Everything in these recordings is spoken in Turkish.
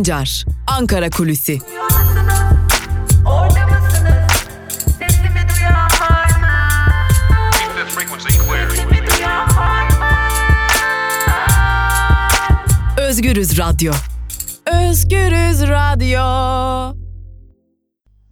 Sancar, Ankara Kulüsi. Özgürüz Radyo. Özgürüz Radyo.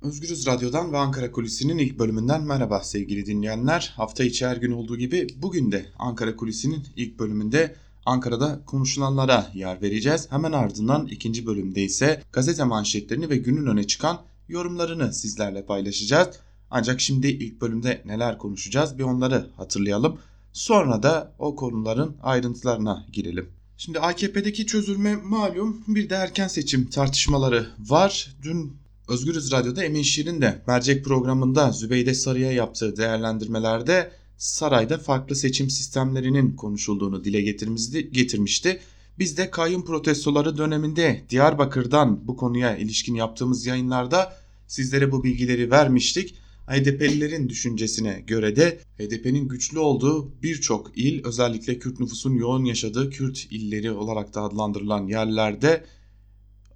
Özgürüz Radyo'dan ve Ankara Kulisi'nin ilk bölümünden merhaba sevgili dinleyenler. Hafta içi her gün olduğu gibi bugün de Ankara Kulisi'nin ilk bölümünde Ankara'da konuşulanlara yer vereceğiz. Hemen ardından ikinci bölümde ise gazete manşetlerini ve günün öne çıkan yorumlarını sizlerle paylaşacağız. Ancak şimdi ilk bölümde neler konuşacağız bir onları hatırlayalım. Sonra da o konuların ayrıntılarına girelim. Şimdi AKP'deki çözülme malum bir de erken seçim tartışmaları var. Dün Özgürüz Radyo'da Emin Şirin de mercek programında Zübeyde Sarı'ya yaptığı değerlendirmelerde sarayda farklı seçim sistemlerinin konuşulduğunu dile getirmişti. Biz de kayyum protestoları döneminde Diyarbakır'dan bu konuya ilişkin yaptığımız yayınlarda sizlere bu bilgileri vermiştik. HDP'lilerin düşüncesine göre de HDP'nin güçlü olduğu birçok il özellikle Kürt nüfusun yoğun yaşadığı Kürt illeri olarak da adlandırılan yerlerde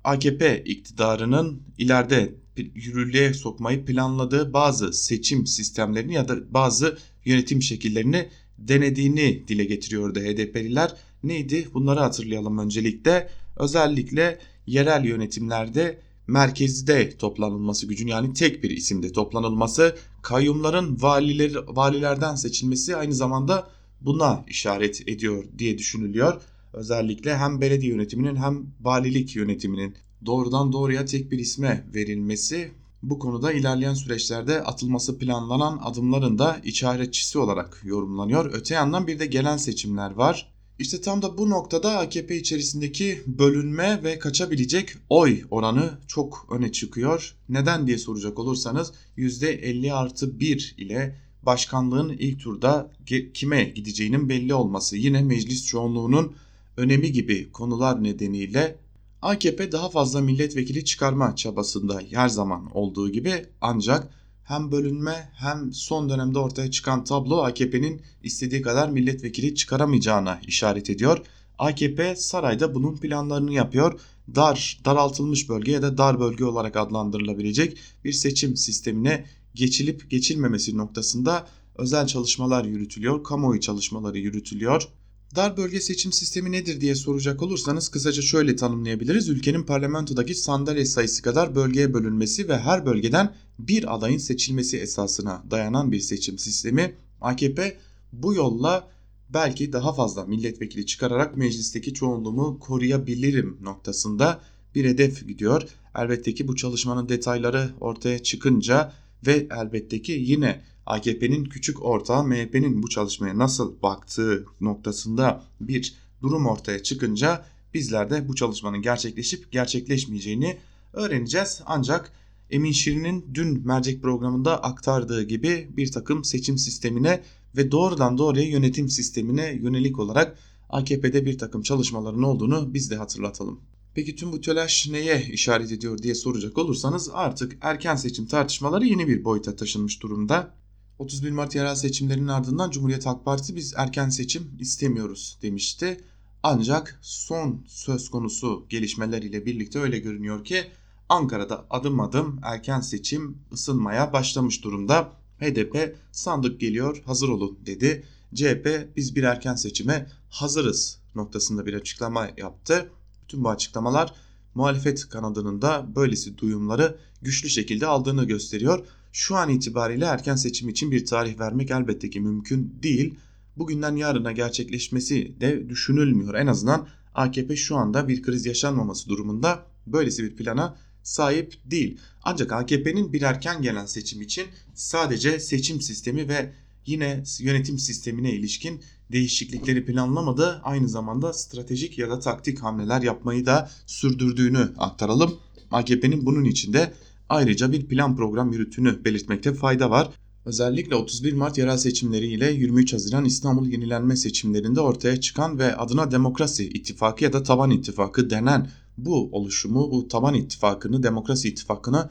AKP iktidarının ileride yürürlüğe sokmayı planladığı bazı seçim sistemlerini ya da bazı yönetim şekillerini denediğini dile getiriyordu HDP'liler. Neydi? Bunları hatırlayalım öncelikle. Özellikle yerel yönetimlerde merkezde toplanılması gücün yani tek bir isimde toplanılması, kayyumların valiler, valilerden seçilmesi aynı zamanda buna işaret ediyor diye düşünülüyor. Özellikle hem belediye yönetiminin hem valilik yönetiminin doğrudan doğruya tek bir isme verilmesi bu konuda ilerleyen süreçlerde atılması planlanan adımların da işaretçisi olarak yorumlanıyor. Öte yandan bir de gelen seçimler var. İşte tam da bu noktada AKP içerisindeki bölünme ve kaçabilecek oy oranı çok öne çıkıyor. Neden diye soracak olursanız %50 artı 1 ile başkanlığın ilk turda kime gideceğinin belli olması yine meclis çoğunluğunun önemi gibi konular nedeniyle AKP daha fazla milletvekili çıkarma çabasında her zaman olduğu gibi ancak hem bölünme hem son dönemde ortaya çıkan tablo AKP'nin istediği kadar milletvekili çıkaramayacağına işaret ediyor. AKP sarayda bunun planlarını yapıyor. Dar, daraltılmış bölge ya da dar bölge olarak adlandırılabilecek bir seçim sistemine geçilip geçilmemesi noktasında özel çalışmalar yürütülüyor, kamuoyu çalışmaları yürütülüyor. Dar bölge seçim sistemi nedir diye soracak olursanız kısaca şöyle tanımlayabiliriz. Ülkenin parlamentodaki sandalye sayısı kadar bölgeye bölünmesi ve her bölgeden bir adayın seçilmesi esasına dayanan bir seçim sistemi. AKP bu yolla belki daha fazla milletvekili çıkararak meclisteki çoğunluğumu koruyabilirim noktasında bir hedef gidiyor. Elbette ki bu çalışmanın detayları ortaya çıkınca ve elbette ki yine AKP'nin küçük ortağı MHP'nin bu çalışmaya nasıl baktığı noktasında bir durum ortaya çıkınca bizler de bu çalışmanın gerçekleşip gerçekleşmeyeceğini öğreneceğiz. Ancak Emin Şirin'in dün mercek programında aktardığı gibi bir takım seçim sistemine ve doğrudan doğruya yönetim sistemine yönelik olarak AKP'de bir takım çalışmaların olduğunu biz de hatırlatalım. Peki tüm bu telaş neye işaret ediyor diye soracak olursanız artık erken seçim tartışmaları yeni bir boyuta taşınmış durumda. 31 Mart yerel seçimlerinin ardından Cumhuriyet Halk Partisi biz erken seçim istemiyoruz demişti. Ancak son söz konusu gelişmeler ile birlikte öyle görünüyor ki Ankara'da adım adım erken seçim ısınmaya başlamış durumda. HDP sandık geliyor hazır olun dedi. CHP biz bir erken seçime hazırız noktasında bir açıklama yaptı. Bütün bu açıklamalar muhalefet kanadının da böylesi duyumları güçlü şekilde aldığını gösteriyor. Şu an itibariyle erken seçim için bir tarih vermek elbette ki mümkün değil. Bugünden yarına gerçekleşmesi de düşünülmüyor. En azından AKP şu anda bir kriz yaşanmaması durumunda böylesi bir plana sahip değil. Ancak AKP'nin bir erken gelen seçim için sadece seçim sistemi ve yine yönetim sistemine ilişkin değişiklikleri planlamadı. Aynı zamanda stratejik ya da taktik hamleler yapmayı da sürdürdüğünü aktaralım. AKP'nin bunun içinde ayrıca bir plan program yürüttüğünü belirtmekte fayda var. Özellikle 31 Mart yerel seçimleri ile 23 Haziran İstanbul yenilenme seçimlerinde ortaya çıkan ve adına Demokrasi İttifakı ya da Taban İttifakı denen bu oluşumu, bu taban ittifakını, Demokrasi İttifakını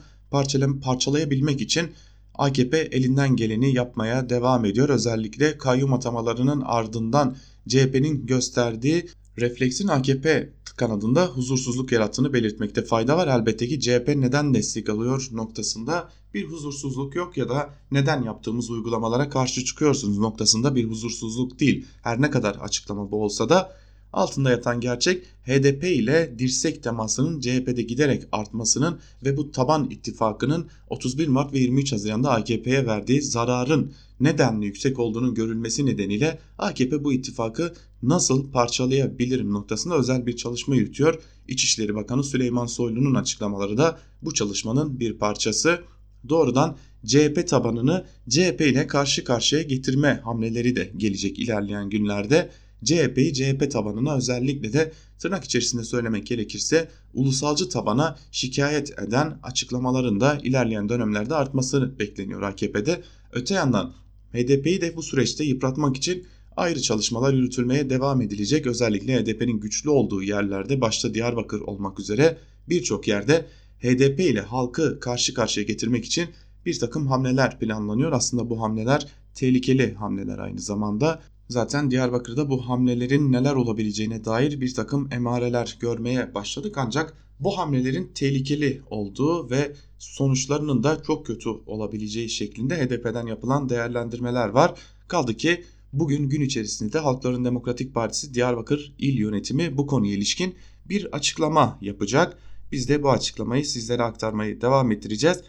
parçalayabilmek için AKP elinden geleni yapmaya devam ediyor. Özellikle kayyum atamalarının ardından CHP'nin gösterdiği refleksin AKP kanadında huzursuzluk yarattığını belirtmekte fayda var. Elbette ki CHP neden destek alıyor noktasında bir huzursuzluk yok ya da neden yaptığımız uygulamalara karşı çıkıyorsunuz noktasında bir huzursuzluk değil. Her ne kadar açıklama bu olsa da altında yatan gerçek HDP ile dirsek temasının CHP'de giderek artmasının ve bu taban ittifakının 31 Mart ve 23 Haziran'da AKP'ye verdiği zararın nedenli yüksek olduğunun görülmesi nedeniyle AKP bu ittifakı nasıl parçalayabilirim noktasında özel bir çalışma yürütüyor. İçişleri Bakanı Süleyman Soylu'nun açıklamaları da bu çalışmanın bir parçası. Doğrudan CHP tabanını CHP ile karşı karşıya getirme hamleleri de gelecek ilerleyen günlerde. CHP'yi CHP tabanına özellikle de tırnak içerisinde söylemek gerekirse ulusalcı tabana şikayet eden açıklamaların da ilerleyen dönemlerde artması bekleniyor AKP'de. Öte yandan HDP'yi de bu süreçte yıpratmak için ayrı çalışmalar yürütülmeye devam edilecek. Özellikle HDP'nin güçlü olduğu yerlerde başta Diyarbakır olmak üzere birçok yerde HDP ile halkı karşı karşıya getirmek için bir takım hamleler planlanıyor. Aslında bu hamleler tehlikeli hamleler aynı zamanda. Zaten Diyarbakır'da bu hamlelerin neler olabileceğine dair bir takım emareler görmeye başladık ancak bu hamlelerin tehlikeli olduğu ve sonuçlarının da çok kötü olabileceği şeklinde HDP'den yapılan değerlendirmeler var. Kaldı ki bugün gün içerisinde Halkların Demokratik Partisi Diyarbakır İl Yönetimi bu konuya ilişkin bir açıklama yapacak. Biz de bu açıklamayı sizlere aktarmayı devam ettireceğiz.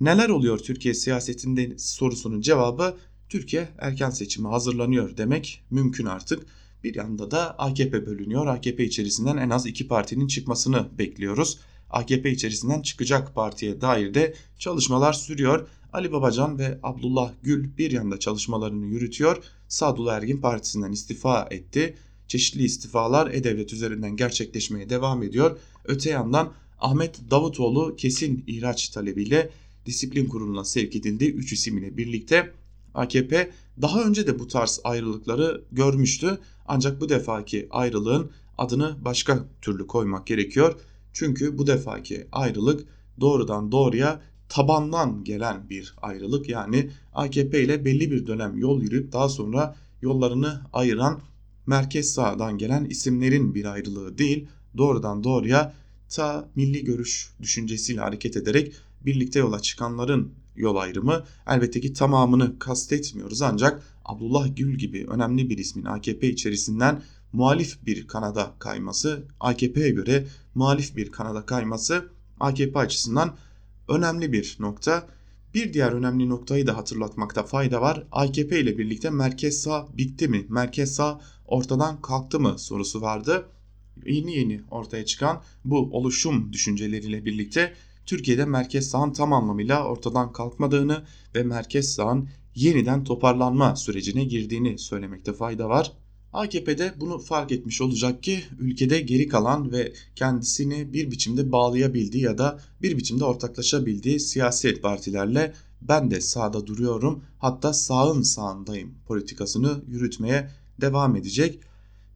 Neler oluyor Türkiye siyasetinde sorusunun cevabı Türkiye erken seçime hazırlanıyor demek mümkün artık. Bir yanda da AKP bölünüyor. AKP içerisinden en az iki partinin çıkmasını bekliyoruz. AKP içerisinden çıkacak partiye dair de çalışmalar sürüyor. Ali Babacan ve Abdullah Gül bir yanda çalışmalarını yürütüyor. Sadullah Ergin partisinden istifa etti. Çeşitli istifalar E-Devlet üzerinden gerçekleşmeye devam ediyor. Öte yandan Ahmet Davutoğlu kesin ihraç talebiyle disiplin kuruluna sevk edildi. 3 isim ile birlikte AKP daha önce de bu tarz ayrılıkları görmüştü. Ancak bu defaki ayrılığın adını başka türlü koymak gerekiyor. Çünkü bu defaki ayrılık doğrudan doğruya tabandan gelen bir ayrılık. Yani AKP ile belli bir dönem yol yürüyüp daha sonra yollarını ayıran merkez sağdan gelen isimlerin bir ayrılığı değil. Doğrudan doğruya ta milli görüş düşüncesiyle hareket ederek birlikte yola çıkanların yol ayrımı. Elbette ki tamamını kastetmiyoruz ancak Abdullah Gül gibi önemli bir ismin AKP içerisinden muhalif bir kanada kayması, AKP'ye göre muhalif bir kanada kayması AKP açısından önemli bir nokta. Bir diğer önemli noktayı da hatırlatmakta fayda var. AKP ile birlikte merkez sağ bitti mi? Merkez sağ ortadan kalktı mı sorusu vardı. Yeni yeni ortaya çıkan bu oluşum düşünceleriyle birlikte Türkiye'de merkez sağın tam anlamıyla ortadan kalkmadığını ve merkez sağın yeniden toparlanma sürecine girdiğini söylemekte fayda var. AKP'de bunu fark etmiş olacak ki ülkede geri kalan ve kendisini bir biçimde bağlayabildiği ya da bir biçimde ortaklaşabildiği siyaset partilerle ben de sağda duruyorum hatta sağın sağındayım politikasını yürütmeye devam edecek.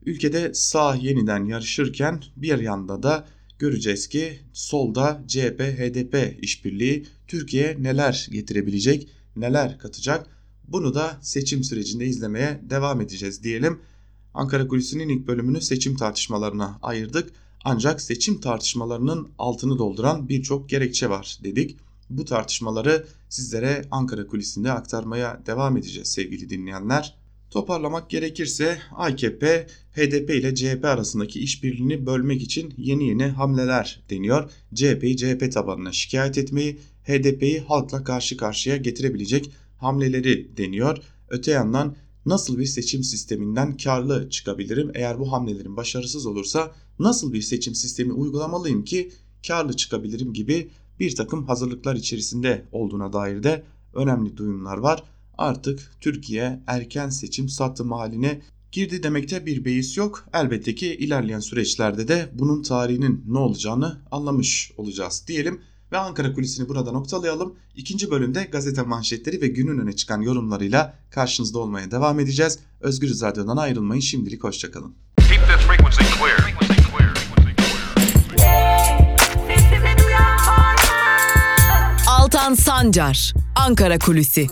Ülkede sağ yeniden yarışırken bir yanda da göreceğiz ki solda CHP HDP işbirliği Türkiye neler getirebilecek, neler katacak. Bunu da seçim sürecinde izlemeye devam edeceğiz diyelim. Ankara Kulisi'nin ilk bölümünü seçim tartışmalarına ayırdık. Ancak seçim tartışmalarının altını dolduran birçok gerekçe var dedik. Bu tartışmaları sizlere Ankara Kulisi'nde aktarmaya devam edeceğiz sevgili dinleyenler. Toparlamak gerekirse AKP, HDP ile CHP arasındaki işbirliğini bölmek için yeni yeni hamleler deniyor. CHP'yi CHP tabanına şikayet etmeyi, HDP'yi halkla karşı karşıya getirebilecek hamleleri deniyor. Öte yandan nasıl bir seçim sisteminden karlı çıkabilirim? Eğer bu hamlelerin başarısız olursa nasıl bir seçim sistemi uygulamalıyım ki karlı çıkabilirim gibi bir takım hazırlıklar içerisinde olduğuna dair de önemli duyumlar var. Artık Türkiye erken seçim satım haline girdi demekte bir beis yok. Elbette ki ilerleyen süreçlerde de bunun tarihinin ne olacağını anlamış olacağız diyelim ve Ankara kulisini burada noktalayalım. İkinci bölümde gazete manşetleri ve günün öne çıkan yorumlarıyla karşınızda olmaya devam edeceğiz. Özgür Radyo'dan ayrılmayın şimdilik hoşçakalın. Altan Sancar, Ankara Kulüsi.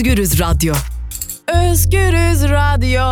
Özgürüz Radyo. Özgürüz Radyo.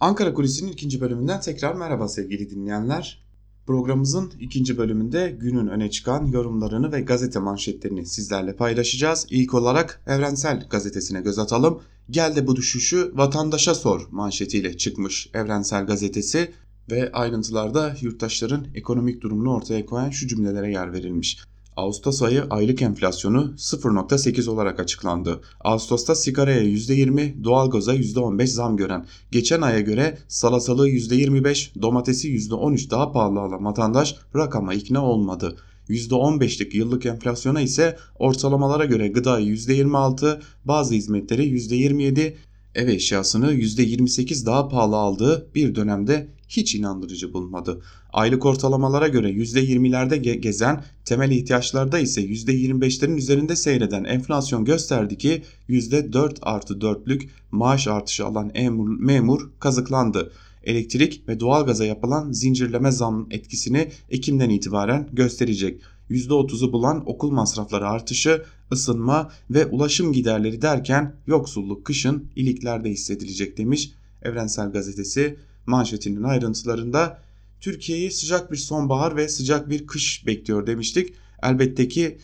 Ankara Kulisi'nin ikinci bölümünden tekrar merhaba sevgili dinleyenler. Programımızın ikinci bölümünde günün öne çıkan yorumlarını ve gazete manşetlerini sizlerle paylaşacağız. İlk olarak Evrensel Gazetesi'ne göz atalım. Gel de bu düşüşü vatandaşa sor manşetiyle çıkmış Evrensel Gazetesi ve ayrıntılarda yurttaşların ekonomik durumunu ortaya koyan şu cümlelere yer verilmiş. Ağustos ayı aylık enflasyonu 0.8 olarak açıklandı. Ağustos'ta sigaraya %20, doğalgaza %15 zam gören, geçen aya göre salatalığı %25, domatesi %13 daha pahalı alan vatandaş rakama ikna olmadı. %15'lik yıllık enflasyona ise ortalamalara göre gıdayı %26, bazı hizmetleri %27, ev eşyasını %28 daha pahalı aldığı bir dönemde hiç inandırıcı bulmadı. Aylık ortalamalara göre %20'lerde gezen temel ihtiyaçlarda ise %25'lerin üzerinde seyreden enflasyon gösterdi ki %4 artı 4'lük maaş artışı alan memur, memur kazıklandı. Elektrik ve doğalgaza yapılan zincirleme zam etkisini Ekim'den itibaren gösterecek. %30'u bulan okul masrafları artışı, ısınma ve ulaşım giderleri derken yoksulluk kışın iliklerde hissedilecek demiş Evrensel Gazetesi manşetinin ayrıntılarında Türkiye'yi sıcak bir sonbahar ve sıcak bir kış bekliyor demiştik. Elbette ki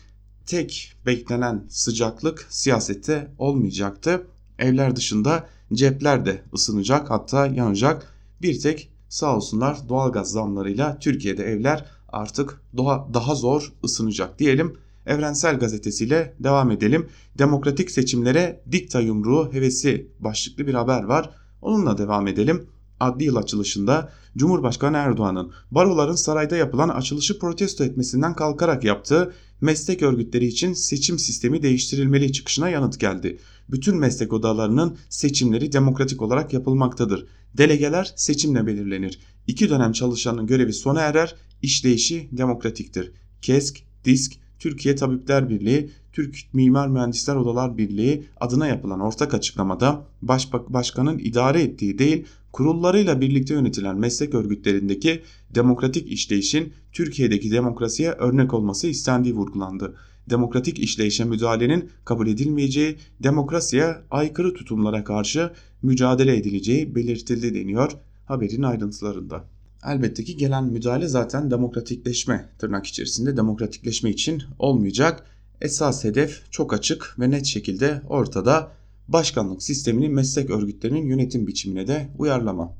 tek beklenen sıcaklık siyasette olmayacaktı. Evler dışında cepler de ısınacak hatta yanacak. Bir tek sağ olsunlar doğalgaz zamlarıyla Türkiye'de evler artık daha, daha zor ısınacak diyelim. Evrensel Gazetesi'yle devam edelim. Demokratik seçimlere dikta yumruğu hevesi başlıklı bir haber var. Onunla devam edelim adli yıl açılışında Cumhurbaşkanı Erdoğan'ın baroların sarayda yapılan açılışı protesto etmesinden kalkarak yaptığı meslek örgütleri için seçim sistemi değiştirilmeli çıkışına yanıt geldi. Bütün meslek odalarının seçimleri demokratik olarak yapılmaktadır. Delegeler seçimle belirlenir. İki dönem çalışanın görevi sona erer, işleyişi demokratiktir. KESK, DISK, Türkiye Tabipler Birliği, Türk Mimar Mühendisler Odalar Birliği adına yapılan ortak açıklamada Başbakanın idare ettiği değil kurullarıyla birlikte yönetilen meslek örgütlerindeki demokratik işleyişin Türkiye'deki demokrasiye örnek olması istendiği vurgulandı. Demokratik işleyişe müdahalenin kabul edilmeyeceği, demokrasiye aykırı tutumlara karşı mücadele edileceği belirtildi deniyor haberin ayrıntılarında. Elbette ki gelen müdahale zaten demokratikleşme tırnak içerisinde demokratikleşme için olmayacak. Esas hedef çok açık ve net şekilde ortada başkanlık sistemini meslek örgütlerinin yönetim biçimine de uyarlama.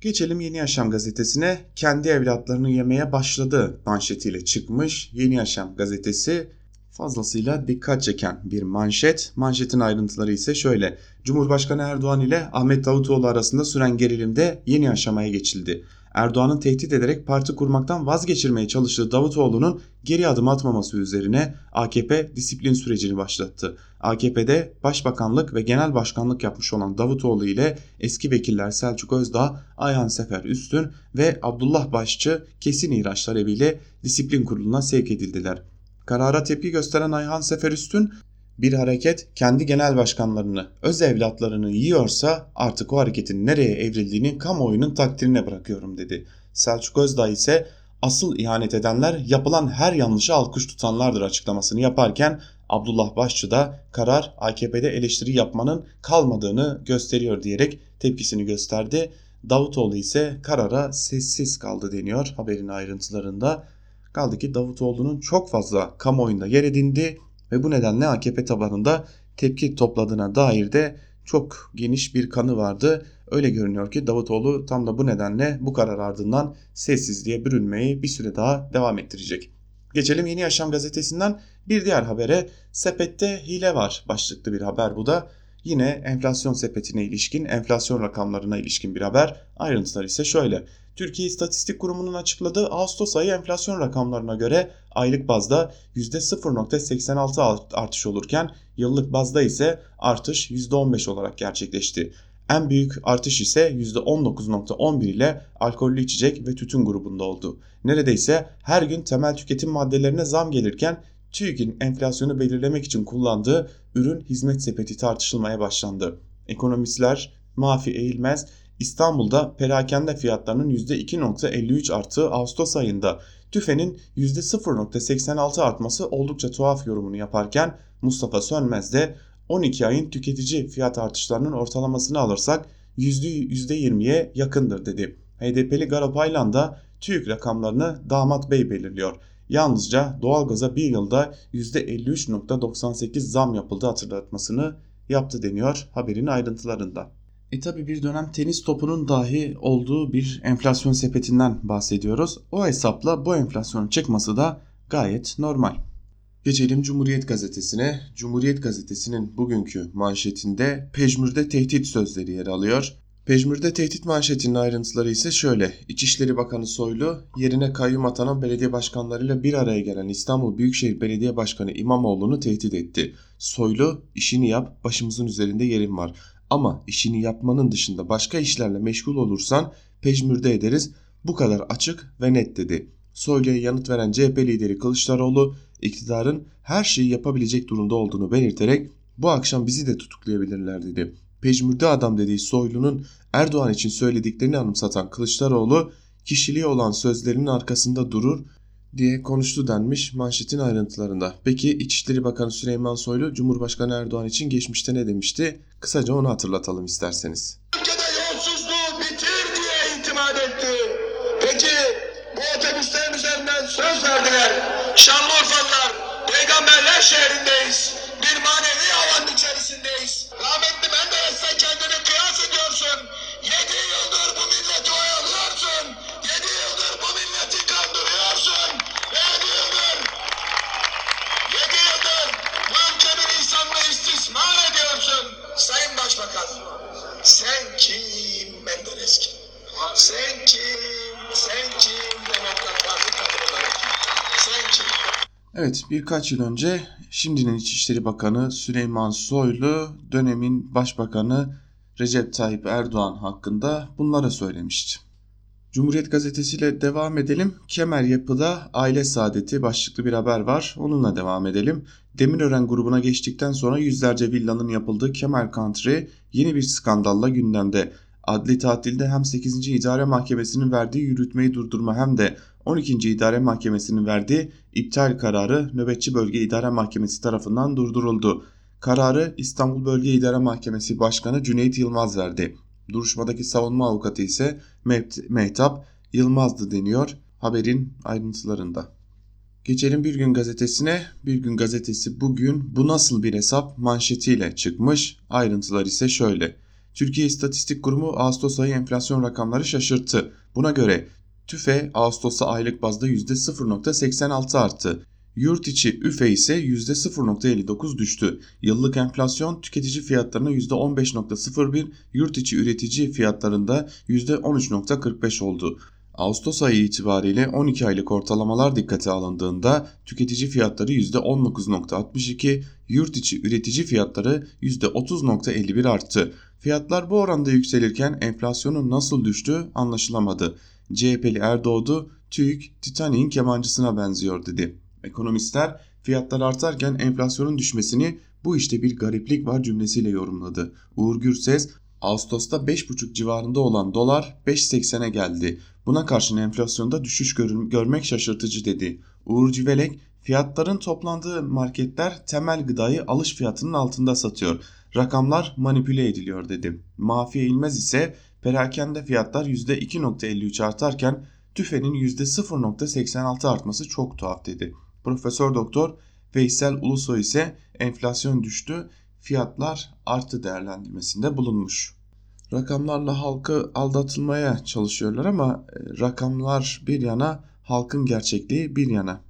Geçelim Yeni Yaşam gazetesine kendi evlatlarını yemeye başladı manşetiyle çıkmış Yeni Yaşam gazetesi fazlasıyla dikkat çeken bir manşet. Manşetin ayrıntıları ise şöyle. Cumhurbaşkanı Erdoğan ile Ahmet Davutoğlu arasında süren gerilimde yeni aşamaya geçildi. Erdoğan'ın tehdit ederek parti kurmaktan vazgeçirmeye çalıştığı Davutoğlu'nun geri adım atmaması üzerine AKP disiplin sürecini başlattı. AKP'de başbakanlık ve genel başkanlık yapmış olan Davutoğlu ile eski vekiller Selçuk Özdağ, Ayhan Sefer Üstün ve Abdullah Başçı kesin ihraç talebiyle disiplin kuruluna sevk edildiler. Karara tepki gösteren Ayhan Sefer Üstün bir hareket kendi genel başkanlarını, öz evlatlarını yiyorsa artık o hareketin nereye evrildiğini kamuoyunun takdirine bırakıyorum dedi. Selçuk Özdağ ise asıl ihanet edenler yapılan her yanlışı alkış tutanlardır açıklamasını yaparken Abdullah Başçı da karar AKP'de eleştiri yapmanın kalmadığını gösteriyor diyerek tepkisini gösterdi. Davutoğlu ise karara sessiz kaldı deniyor haberin ayrıntılarında. Kaldı ki Davutoğlu'nun çok fazla kamuoyunda yer edindi ve bu nedenle AKP tabanında tepki topladığına dair de çok geniş bir kanı vardı. Öyle görünüyor ki Davutoğlu tam da bu nedenle bu karar ardından sessizliğe bürünmeyi bir süre daha devam ettirecek. Geçelim Yeni Yaşam gazetesinden bir diğer habere sepette hile var başlıklı bir haber bu da. Yine enflasyon sepetine ilişkin, enflasyon rakamlarına ilişkin bir haber. Ayrıntılar ise şöyle. Türkiye İstatistik Kurumu'nun açıkladığı Ağustos ayı enflasyon rakamlarına göre aylık bazda %0.86 artış olurken yıllık bazda ise artış %15 olarak gerçekleşti. En büyük artış ise %19.11 ile alkollü içecek ve tütün grubunda oldu. Neredeyse her gün temel tüketim maddelerine zam gelirken TÜİK'in enflasyonu belirlemek için kullandığı ürün hizmet sepeti tartışılmaya başlandı. Ekonomistler Mafi Eğilmez İstanbul'da perakende fiyatlarının %2.53 arttığı Ağustos ayında tüfenin %0.86 artması oldukça tuhaf yorumunu yaparken Mustafa Sönmez de 12 ayın tüketici fiyat artışlarının ortalamasını alırsak %20'ye yakındır dedi. HDP'li Garop Aylan da TÜİK rakamlarını Damat Bey belirliyor. Yalnızca doğalgaza bir yılda %53.98 zam yapıldı hatırlatmasını yaptı deniyor haberin ayrıntılarında. E tabi bir dönem tenis topunun dahi olduğu bir enflasyon sepetinden bahsediyoruz. O hesapla bu enflasyonun çıkması da gayet normal. Geçelim Cumhuriyet Gazetesi'ne. Cumhuriyet Gazetesi'nin bugünkü manşetinde pejmürde tehdit sözleri yer alıyor. Pejmürde tehdit manşetinin ayrıntıları ise şöyle. İçişleri Bakanı Soylu yerine kayyum atanan belediye başkanlarıyla bir araya gelen İstanbul Büyükşehir Belediye Başkanı İmamoğlu'nu tehdit etti. Soylu işini yap başımızın üzerinde yerin var. Ama işini yapmanın dışında başka işlerle meşgul olursan pejmürde ederiz. Bu kadar açık ve net dedi. Soylu'ya yanıt veren CHP lideri Kılıçdaroğlu iktidarın her şeyi yapabilecek durumda olduğunu belirterek bu akşam bizi de tutuklayabilirler dedi. Pejmürde adam dediği Soylu'nun Erdoğan için söylediklerini anımsatan Kılıçdaroğlu kişiliği olan sözlerinin arkasında durur diye konuştu denmiş manşetin ayrıntılarında. Peki İçişleri Bakanı Süleyman Soylu Cumhurbaşkanı Erdoğan için geçmişte ne demişti? Kısaca onu hatırlatalım isterseniz. Ülkede Başbakan, sen kim Menderes kim? Sen kim? Sen kim Demokrat Parti kadın olarak? Sen kim? Evet birkaç yıl önce şimdinin İçişleri Bakanı Süleyman Soylu dönemin Başbakanı Recep Tayyip Erdoğan hakkında bunlara söylemişti. Cumhuriyet Gazetesi ile devam edelim. Kemer Yapı'da aile saadeti başlıklı bir haber var. Onunla devam edelim. Demirören grubuna geçtikten sonra yüzlerce villanın yapıldığı Kemer Country yeni bir skandalla gündemde. Adli tatilde hem 8. İdare Mahkemesi'nin verdiği yürütmeyi durdurma hem de 12. İdare Mahkemesi'nin verdiği iptal kararı Nöbetçi Bölge İdare Mahkemesi tarafından durduruldu. Kararı İstanbul Bölge İdare Mahkemesi Başkanı Cüneyt Yılmaz verdi. Duruşmadaki savunma avukatı ise Mehtap Yılmaz'dı deniyor haberin ayrıntılarında. Geçelim Bir Gün Gazetesi'ne. Bir Gün Gazetesi bugün bu nasıl bir hesap manşetiyle çıkmış. Ayrıntılar ise şöyle. Türkiye İstatistik Kurumu Ağustos ayı enflasyon rakamları şaşırttı. Buna göre TÜFE Ağustos'ta aylık bazda %0.86 arttı. Yurt içi üfe ise %0.59 düştü. Yıllık enflasyon tüketici fiyatlarına %15.01, yurt içi üretici fiyatlarında %13.45 oldu. Ağustos ayı itibariyle 12 aylık ortalamalar dikkate alındığında tüketici fiyatları %19.62, yurt içi üretici fiyatları %30.51 arttı. Fiyatlar bu oranda yükselirken enflasyonun nasıl düştüğü anlaşılamadı. CHP'li Erdoğdu, TÜİK Titanic'in kemancısına benziyor dedi. Ekonomistler fiyatlar artarken enflasyonun düşmesini bu işte bir gariplik var cümlesiyle yorumladı. Uğur Gürses Ağustos'ta 5,5 civarında olan dolar 5.80'e geldi. Buna karşın enflasyonda düşüş gör görmek şaşırtıcı dedi. Uğur Civelek fiyatların toplandığı marketler temel gıdayı alış fiyatının altında satıyor. Rakamlar manipüle ediliyor dedi. Mafiye İlmez ise perakende fiyatlar %2.53 artarken tüfenin %0.86 artması çok tuhaf dedi. Profesör Doktor Veysel Ulusoy ise enflasyon düştü, fiyatlar arttı değerlendirmesinde bulunmuş. Rakamlarla halkı aldatılmaya çalışıyorlar ama e, rakamlar bir yana halkın gerçekliği bir yana.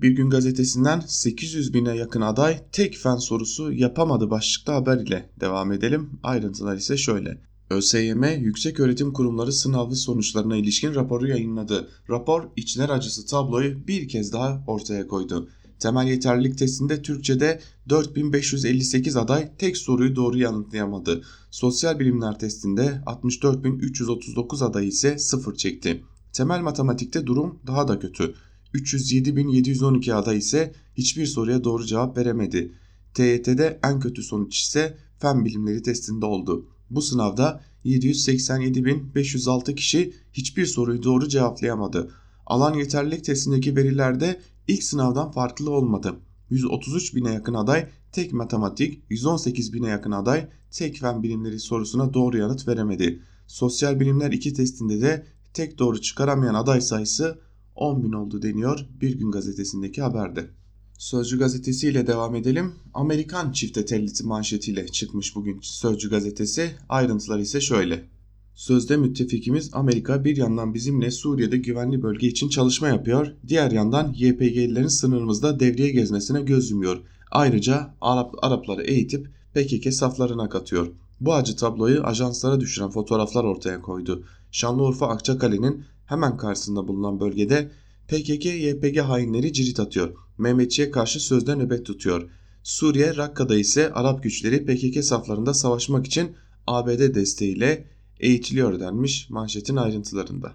Bir gün gazetesinden 800 bine yakın aday tek fen sorusu yapamadı başlıklı haber ile devam edelim. Ayrıntılar ise şöyle. ÖSYM Yüksek Öğretim Kurumları sınavı sonuçlarına ilişkin raporu yayınladı. Rapor içler acısı tabloyu bir kez daha ortaya koydu. Temel yeterlilik testinde Türkçe'de 4558 aday tek soruyu doğru yanıtlayamadı. Sosyal bilimler testinde 64339 aday ise sıfır çekti. Temel matematikte durum daha da kötü. 307.712 aday ise hiçbir soruya doğru cevap veremedi. TYT'de en kötü sonuç ise fen bilimleri testinde oldu. Bu sınavda 787.506 kişi hiçbir soruyu doğru cevaplayamadı. Alan yeterlilik testindeki verilerde ilk sınavdan farklı olmadı. 133 bine yakın aday tek matematik 118 bine yakın aday tek fen bilimleri sorusuna doğru yanıt veremedi. Sosyal bilimler 2 testinde de tek doğru çıkaramayan aday sayısı 10 bin oldu deniyor Bir Gün Gazetesi'ndeki haberde. Sözcü gazetesi ile devam edelim. Amerikan çifte telliti manşetiyle çıkmış bugün Sözcü gazetesi. Ayrıntılar ise şöyle. Sözde müttefikimiz Amerika bir yandan bizimle Suriye'de güvenli bölge için çalışma yapıyor, diğer yandan YPG'lilerin sınırımızda devriye gezmesine göz yumuyor. Ayrıca Arap, Arapları eğitip PKK saflarına katıyor. Bu acı tabloyu ajanslara düşüren fotoğraflar ortaya koydu. Şanlıurfa Akçakale'nin hemen karşısında bulunan bölgede PKK-YPG hainleri cirit atıyor. Mehmetçi'ye karşı sözde nöbet tutuyor. Suriye Rakka'da ise Arap güçleri PKK saflarında savaşmak için ABD desteğiyle eğitiliyor denmiş manşetin ayrıntılarında.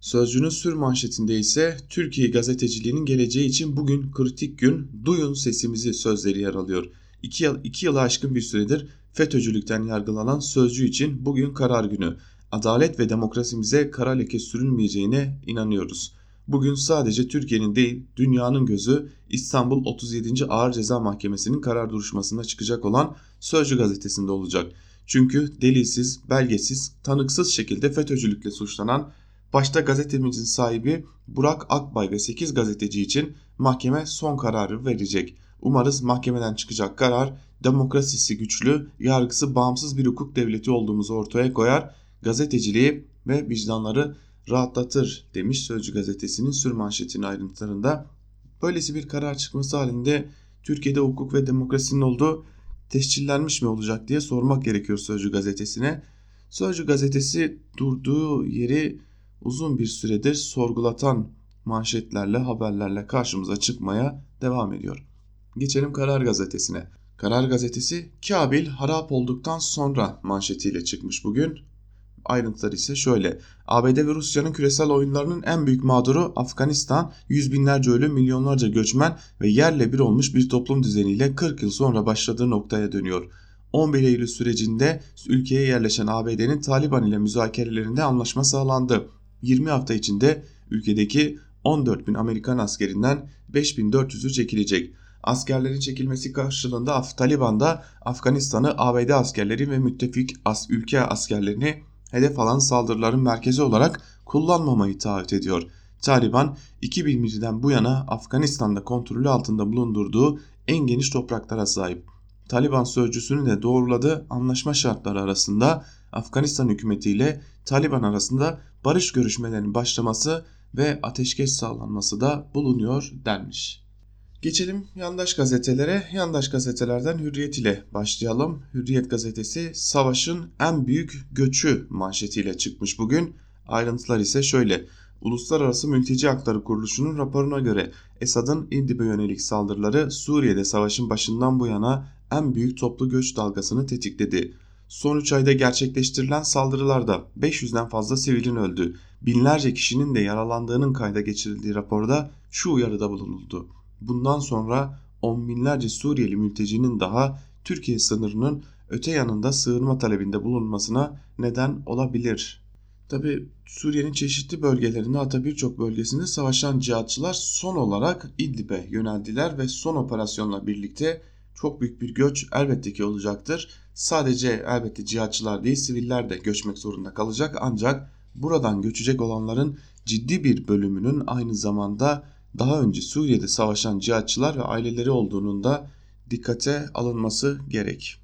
Sözcünün sür manşetinde ise Türkiye gazeteciliğinin geleceği için bugün kritik gün duyun sesimizi sözleri yer alıyor. İki, yıl, iki yılı aşkın bir süredir FETÖ'cülükten yargılanan sözcü için bugün karar günü. Adalet ve demokrasimize kara leke sürülmeyeceğine inanıyoruz. Bugün sadece Türkiye'nin değil dünyanın gözü İstanbul 37. Ağır Ceza Mahkemesi'nin karar duruşmasında çıkacak olan Sözcü gazetesinde olacak. Çünkü delilsiz, belgesiz, tanıksız şekilde FETÖ'cülükle suçlanan başta gazetemizin sahibi Burak Akbay ve 8 gazeteci için mahkeme son kararı verecek. Umarız mahkemeden çıkacak karar demokrasisi güçlü, yargısı bağımsız bir hukuk devleti olduğumuzu ortaya koyar, gazeteciliği ve vicdanları rahatlatır demiş Sözcü gazetesinin sürmanşetinin ayrıntılarında. Böylesi bir karar çıkması halinde Türkiye'de hukuk ve demokrasinin olduğu tescillenmiş mi olacak diye sormak gerekiyor Sözcü gazetesine. Sözcü gazetesi durduğu yeri uzun bir süredir sorgulatan manşetlerle haberlerle karşımıza çıkmaya devam ediyor. Geçelim Karar Gazetesi'ne. Karar Gazetesi Kabil harap olduktan sonra manşetiyle çıkmış bugün. Ayrıntılar ise şöyle. ABD ve Rusya'nın küresel oyunlarının en büyük mağduru Afganistan, yüz binlerce ölü, milyonlarca göçmen ve yerle bir olmuş bir toplum düzeniyle 40 yıl sonra başladığı noktaya dönüyor. 11 Eylül sürecinde ülkeye yerleşen ABD'nin Taliban ile müzakerelerinde anlaşma sağlandı. 20 hafta içinde ülkedeki 14 bin Amerikan askerinden 5400'ü çekilecek. Askerlerin çekilmesi karşılığında Af Taliban da Afganistan'ı ABD askerleri ve müttefik ülke askerlerini hedef alan saldırıların merkezi olarak kullanmamayı taahhüt ediyor. Taliban 2001'den bu yana Afganistan'da kontrolü altında bulundurduğu en geniş topraklara sahip. Taliban sözcüsünün de doğruladığı anlaşma şartları arasında Afganistan hükümetiyle Taliban arasında barış görüşmelerinin başlaması ve ateşkes sağlanması da bulunuyor denmiş. Geçelim yandaş gazetelere. Yandaş gazetelerden Hürriyet ile başlayalım. Hürriyet gazetesi savaşın en büyük göçü manşetiyle çıkmış bugün. Ayrıntılar ise şöyle. Uluslararası Mülteci Hakları Kuruluşu'nun raporuna göre Esad'ın İdlib'e yönelik saldırıları Suriye'de savaşın başından bu yana en büyük toplu göç dalgasını tetikledi. Son 3 ayda gerçekleştirilen saldırılarda 500'den fazla sivilin öldü. Binlerce kişinin de yaralandığının kayda geçirildiği raporda şu uyarıda bulunuldu bundan sonra on binlerce Suriyeli mültecinin daha Türkiye sınırının öte yanında sığınma talebinde bulunmasına neden olabilir. Tabi Suriye'nin çeşitli bölgelerinde hatta birçok bölgesinde savaşan cihatçılar son olarak İdlib'e yöneldiler ve son operasyonla birlikte çok büyük bir göç elbette ki olacaktır. Sadece elbette cihatçılar değil siviller de göçmek zorunda kalacak ancak buradan göçecek olanların ciddi bir bölümünün aynı zamanda daha önce Suriye'de savaşan cihatçılar ve aileleri olduğunun da dikkate alınması gerek.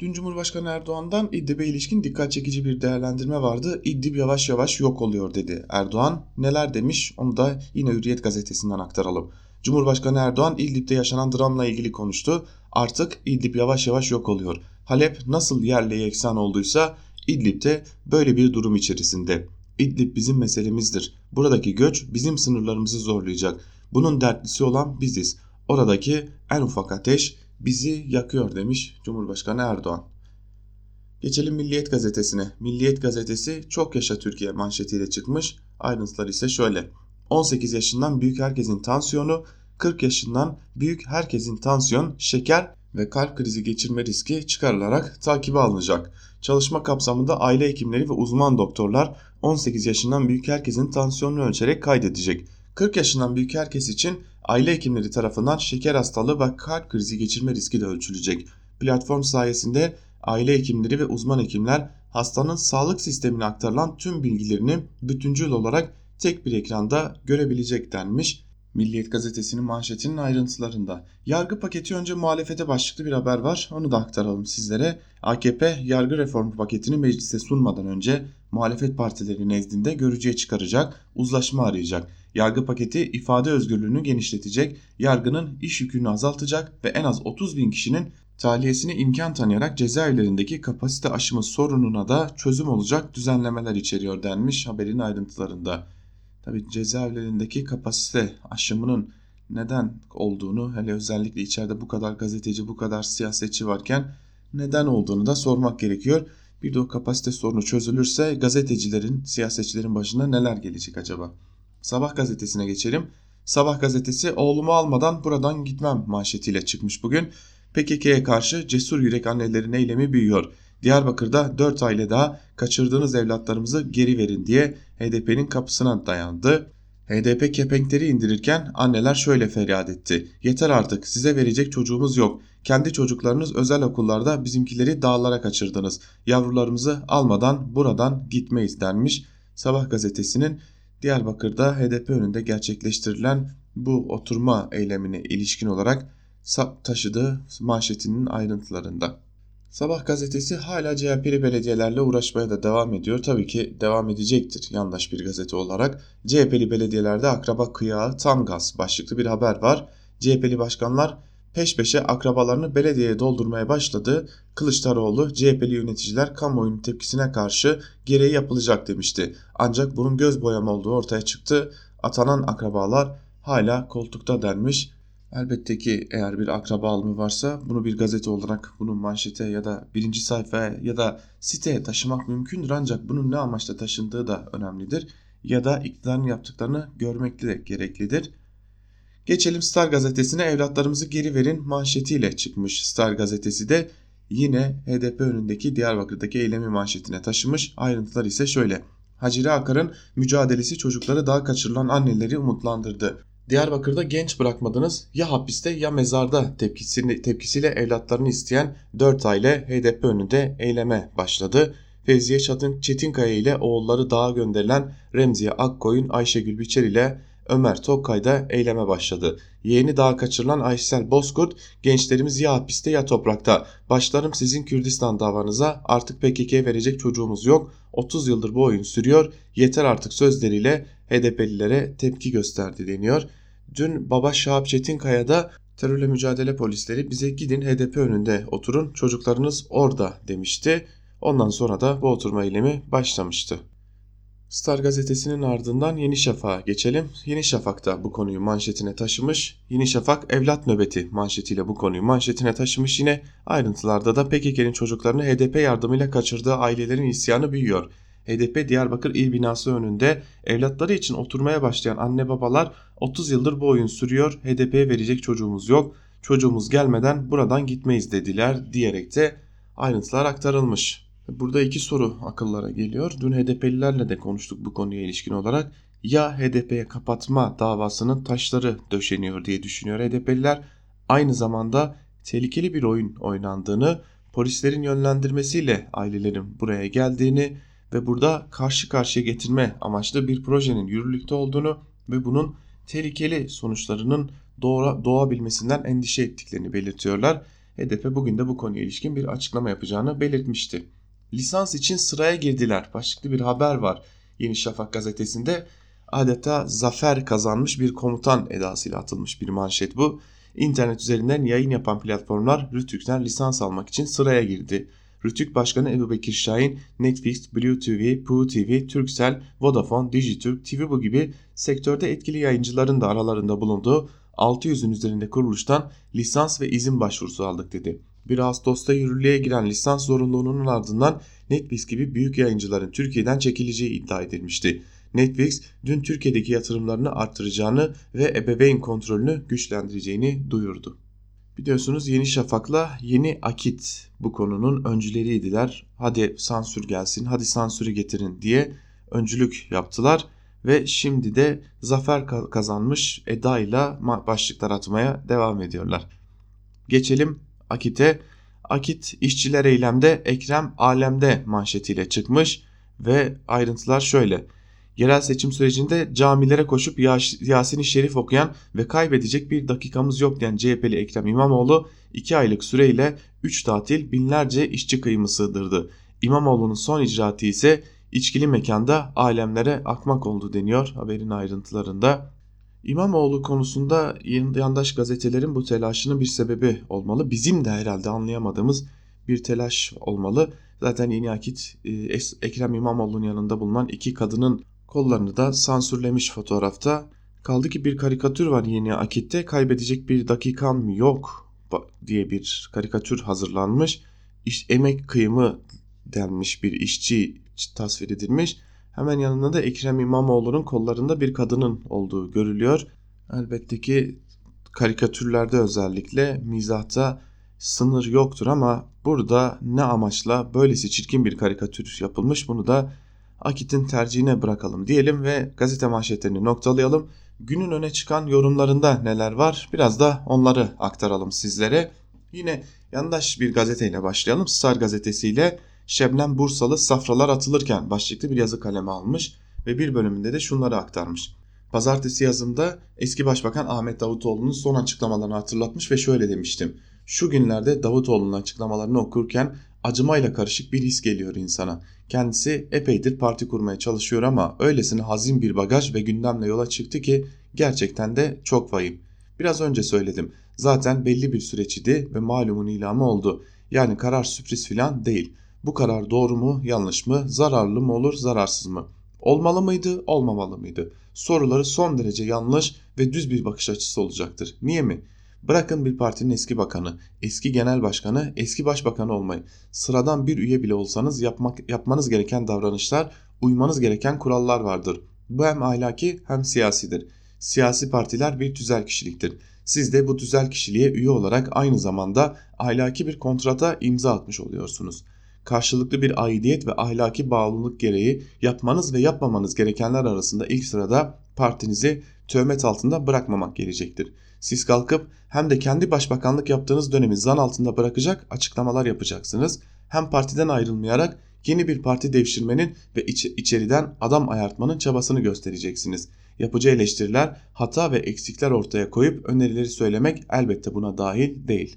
Dün Cumhurbaşkanı Erdoğan'dan İdlib'e ilişkin dikkat çekici bir değerlendirme vardı. İdlib yavaş yavaş yok oluyor dedi Erdoğan. Neler demiş onu da yine Hürriyet gazetesinden aktaralım. Cumhurbaşkanı Erdoğan İdlib'de yaşanan dramla ilgili konuştu. Artık İdlib yavaş yavaş yok oluyor. Halep nasıl yerle yeksan olduysa İdlib'de böyle bir durum içerisinde. İdlib bizim meselemizdir. Buradaki göç bizim sınırlarımızı zorlayacak. Bunun dertlisi olan biziz. Oradaki en ufak ateş bizi yakıyor demiş Cumhurbaşkanı Erdoğan. Geçelim Milliyet gazetesine. Milliyet gazetesi çok yaşa Türkiye manşetiyle çıkmış. Ayrıntılar ise şöyle. 18 yaşından büyük herkesin tansiyonu, 40 yaşından büyük herkesin tansiyon, şeker ve kalp krizi geçirme riski çıkarılarak takibe alınacak. Çalışma kapsamında aile hekimleri ve uzman doktorlar 18 yaşından büyük herkesin tansiyonunu ölçerek kaydedecek. 40 yaşından büyük herkes için aile hekimleri tarafından şeker hastalığı ve kalp krizi geçirme riski de ölçülecek. Platform sayesinde aile hekimleri ve uzman hekimler hastanın sağlık sistemine aktarılan tüm bilgilerini bütüncül olarak tek bir ekranda görebilecek denmiş. Milliyet gazetesinin manşetinin ayrıntılarında. Yargı paketi önce muhalefete başlıklı bir haber var. Onu da aktaralım sizlere. AKP yargı reformu paketini meclise sunmadan önce muhalefet partileri nezdinde görücüye çıkaracak, uzlaşma arayacak. Yargı paketi ifade özgürlüğünü genişletecek, yargının iş yükünü azaltacak ve en az 30 bin kişinin tahliyesine imkan tanıyarak cezaevlerindeki kapasite aşımı sorununa da çözüm olacak düzenlemeler içeriyor denmiş haberin ayrıntılarında. Tabi cezaevlerindeki kapasite aşımının neden olduğunu hele özellikle içeride bu kadar gazeteci bu kadar siyasetçi varken neden olduğunu da sormak gerekiyor. Bir de o kapasite sorunu çözülürse gazetecilerin, siyasetçilerin başına neler gelecek acaba? Sabah gazetesine geçelim. Sabah gazetesi oğlumu almadan buradan gitmem manşetiyle çıkmış bugün. PKK'ye karşı cesur yürek annelerin eylemi büyüyor. Diyarbakır'da 4 aile daha kaçırdığınız evlatlarımızı geri verin diye HDP'nin kapısına dayandı. HDP kepenkleri indirirken anneler şöyle feryat etti. Yeter artık size verecek çocuğumuz yok. Kendi çocuklarınız özel okullarda bizimkileri dağlara kaçırdınız. Yavrularımızı almadan buradan gitmeyiz denmiş. Sabah gazetesinin Diyarbakır'da HDP önünde gerçekleştirilen bu oturma eylemine ilişkin olarak taşıdığı manşetinin ayrıntılarında. Sabah gazetesi hala CHP'li belediyelerle uğraşmaya da devam ediyor. Tabii ki devam edecektir yandaş bir gazete olarak. CHP'li belediyelerde akraba kıyağı tam gaz başlıklı bir haber var. CHP'li başkanlar peş peşe akrabalarını belediyeye doldurmaya başladı. Kılıçdaroğlu CHP'li yöneticiler kamuoyunun tepkisine karşı gereği yapılacak demişti. Ancak bunun göz boyama olduğu ortaya çıktı. Atanan akrabalar hala koltukta denmiş. Elbette ki eğer bir akraba alımı varsa bunu bir gazete olarak bunun manşete ya da birinci sayfaya ya da siteye taşımak mümkündür ancak bunun ne amaçla taşındığı da önemlidir. Ya da iktidarın yaptıklarını görmek de gereklidir. Geçelim Star gazetesine evlatlarımızı geri verin manşetiyle çıkmış Star gazetesi de yine HDP önündeki Diyarbakır'daki eylemi manşetine taşımış. Ayrıntılar ise şöyle. Hacire Akar'ın mücadelesi çocukları daha kaçırılan anneleri umutlandırdı. Diyarbakır'da genç bırakmadınız ya hapiste ya mezarda tepkisiyle, tepkisiyle evlatlarını isteyen 4 aile HDP önünde eyleme başladı. Fevziye Çatın Çetinkaya ile oğulları dağa gönderilen Remziye Akkoyun Ayşegül Biçer ile Ömer Tokkay da eyleme başladı. Yeğeni daha kaçırılan Aysel Bozkurt, gençlerimiz ya hapiste ya toprakta. Başlarım sizin Kürdistan davanıza artık PKK'ye verecek çocuğumuz yok. 30 yıldır bu oyun sürüyor. Yeter artık sözleriyle HDP'lilere tepki gösterdi deniyor. Dün Baba Şahap Çetinkaya da terörle mücadele polisleri bize gidin HDP önünde oturun çocuklarınız orada demişti. Ondan sonra da bu oturma eylemi başlamıştı. Star gazetesinin ardından Yeni Şafak'a geçelim. Yeni Şafak da bu konuyu manşetine taşımış. Yeni Şafak evlat nöbeti manşetiyle bu konuyu manşetine taşımış. Yine ayrıntılarda da PKK'nin çocuklarını HDP yardımıyla kaçırdığı ailelerin isyanı büyüyor. HDP Diyarbakır İl binası önünde evlatları için oturmaya başlayan anne babalar 30 yıldır bu oyun sürüyor. HDP'ye verecek çocuğumuz yok. Çocuğumuz gelmeden buradan gitmeyiz dediler diyerek de ayrıntılar aktarılmış. Burada iki soru akıllara geliyor. Dün HDP'lilerle de konuştuk bu konuya ilişkin olarak. Ya HDP'ye kapatma davasının taşları döşeniyor diye düşünüyor HDP'liler. Aynı zamanda tehlikeli bir oyun oynandığını, polislerin yönlendirmesiyle ailelerin buraya geldiğini ve burada karşı karşıya getirme amaçlı bir projenin yürürlükte olduğunu ve bunun tehlikeli sonuçlarının doğra, doğabilmesinden endişe ettiklerini belirtiyorlar. HDP bugün de bu konuya ilişkin bir açıklama yapacağını belirtmişti lisans için sıraya girdiler. Başlıklı bir haber var Yeni Şafak gazetesinde. Adeta zafer kazanmış bir komutan edasıyla atılmış bir manşet bu. İnternet üzerinden yayın yapan platformlar Rütük'ten lisans almak için sıraya girdi. Rütük Başkanı Ebu Bekir Şahin, Netflix, Blue TV, Poo TV, Turkcell, Vodafone, Dijitürk, TVBu gibi sektörde etkili yayıncıların da aralarında bulunduğu 600'ün üzerinde kuruluştan lisans ve izin başvurusu aldık dedi. 1 Ağustos'ta yürürlüğe giren lisans zorunluluğunun ardından Netflix gibi büyük yayıncıların Türkiye'den çekileceği iddia edilmişti. Netflix dün Türkiye'deki yatırımlarını arttıracağını ve ebeveyn kontrolünü güçlendireceğini duyurdu. Biliyorsunuz Yeni Şafak'la Yeni Akit bu konunun öncüleriydiler. Hadi sansür gelsin, hadi sansürü getirin diye öncülük yaptılar ve şimdi de zafer kazanmış Eda ile başlıklar atmaya devam ediyorlar. Geçelim Akit'e. Akit işçiler eylemde Ekrem alemde manşetiyle çıkmış ve ayrıntılar şöyle. Yerel seçim sürecinde camilere koşup Yasin-i Şerif okuyan ve kaybedecek bir dakikamız yok diyen CHP'li Ekrem İmamoğlu 2 aylık süreyle 3 tatil binlerce işçi kıyımı sığdırdı. İmamoğlu'nun son icraatı ise içkili mekanda alemlere akmak oldu deniyor haberin ayrıntılarında. İmamoğlu konusunda yandaş gazetelerin bu telaşının bir sebebi olmalı. Bizim de herhalde anlayamadığımız bir telaş olmalı. Zaten Yeni Akit e, Ekrem İmamoğlu'nun yanında bulunan iki kadının kollarını da sansürlemiş fotoğrafta. Kaldı ki bir karikatür var Yeni Akit'te kaybedecek bir dakikam yok diye bir karikatür hazırlanmış. İş, emek kıyımı denmiş bir işçi tasvir edilmiş. Hemen yanında da Ekrem İmamoğlu'nun kollarında bir kadının olduğu görülüyor. Elbette ki karikatürlerde özellikle mizahta sınır yoktur ama burada ne amaçla böylesi çirkin bir karikatür yapılmış bunu da Akit'in tercihine bırakalım diyelim ve gazete manşetlerini noktalayalım. Günün öne çıkan yorumlarında neler var biraz da onları aktaralım sizlere. Yine yandaş bir gazeteyle başlayalım. Star gazetesiyle Şebnem Bursalı safralar atılırken başlıklı bir yazı kaleme almış ve bir bölümünde de şunları aktarmış. Pazartesi yazımda eski başbakan Ahmet Davutoğlu'nun son açıklamalarını hatırlatmış ve şöyle demiştim. Şu günlerde Davutoğlu'nun açıklamalarını okurken acımayla karışık bir his geliyor insana. Kendisi epeydir parti kurmaya çalışıyor ama öylesine hazin bir bagaj ve gündemle yola çıktı ki gerçekten de çok vahim. Biraz önce söyledim. Zaten belli bir süreç idi ve malumun ilamı oldu. Yani karar sürpriz filan değil. Bu karar doğru mu, yanlış mı, zararlı mı olur, zararsız mı? Olmalı mıydı, olmamalı mıydı? Soruları son derece yanlış ve düz bir bakış açısı olacaktır. Niye mi? Bırakın bir partinin eski bakanı, eski genel başkanı, eski başbakanı olmayı. Sıradan bir üye bile olsanız yapmak, yapmanız gereken davranışlar, uymanız gereken kurallar vardır. Bu hem ahlaki hem siyasidir. Siyasi partiler bir tüzel kişiliktir. Siz de bu tüzel kişiliğe üye olarak aynı zamanda ahlaki bir kontrata imza atmış oluyorsunuz. Karşılıklı bir aidiyet ve ahlaki bağlılık gereği yapmanız ve yapmamanız gerekenler arasında ilk sırada partinizi töhmet altında bırakmamak gelecektir. Siz kalkıp hem de kendi başbakanlık yaptığınız dönemi zan altında bırakacak açıklamalar yapacaksınız. Hem partiden ayrılmayarak yeni bir parti devşirmenin ve iç içeriden adam ayartmanın çabasını göstereceksiniz. Yapıcı eleştiriler, hata ve eksikler ortaya koyup önerileri söylemek elbette buna dahil değil.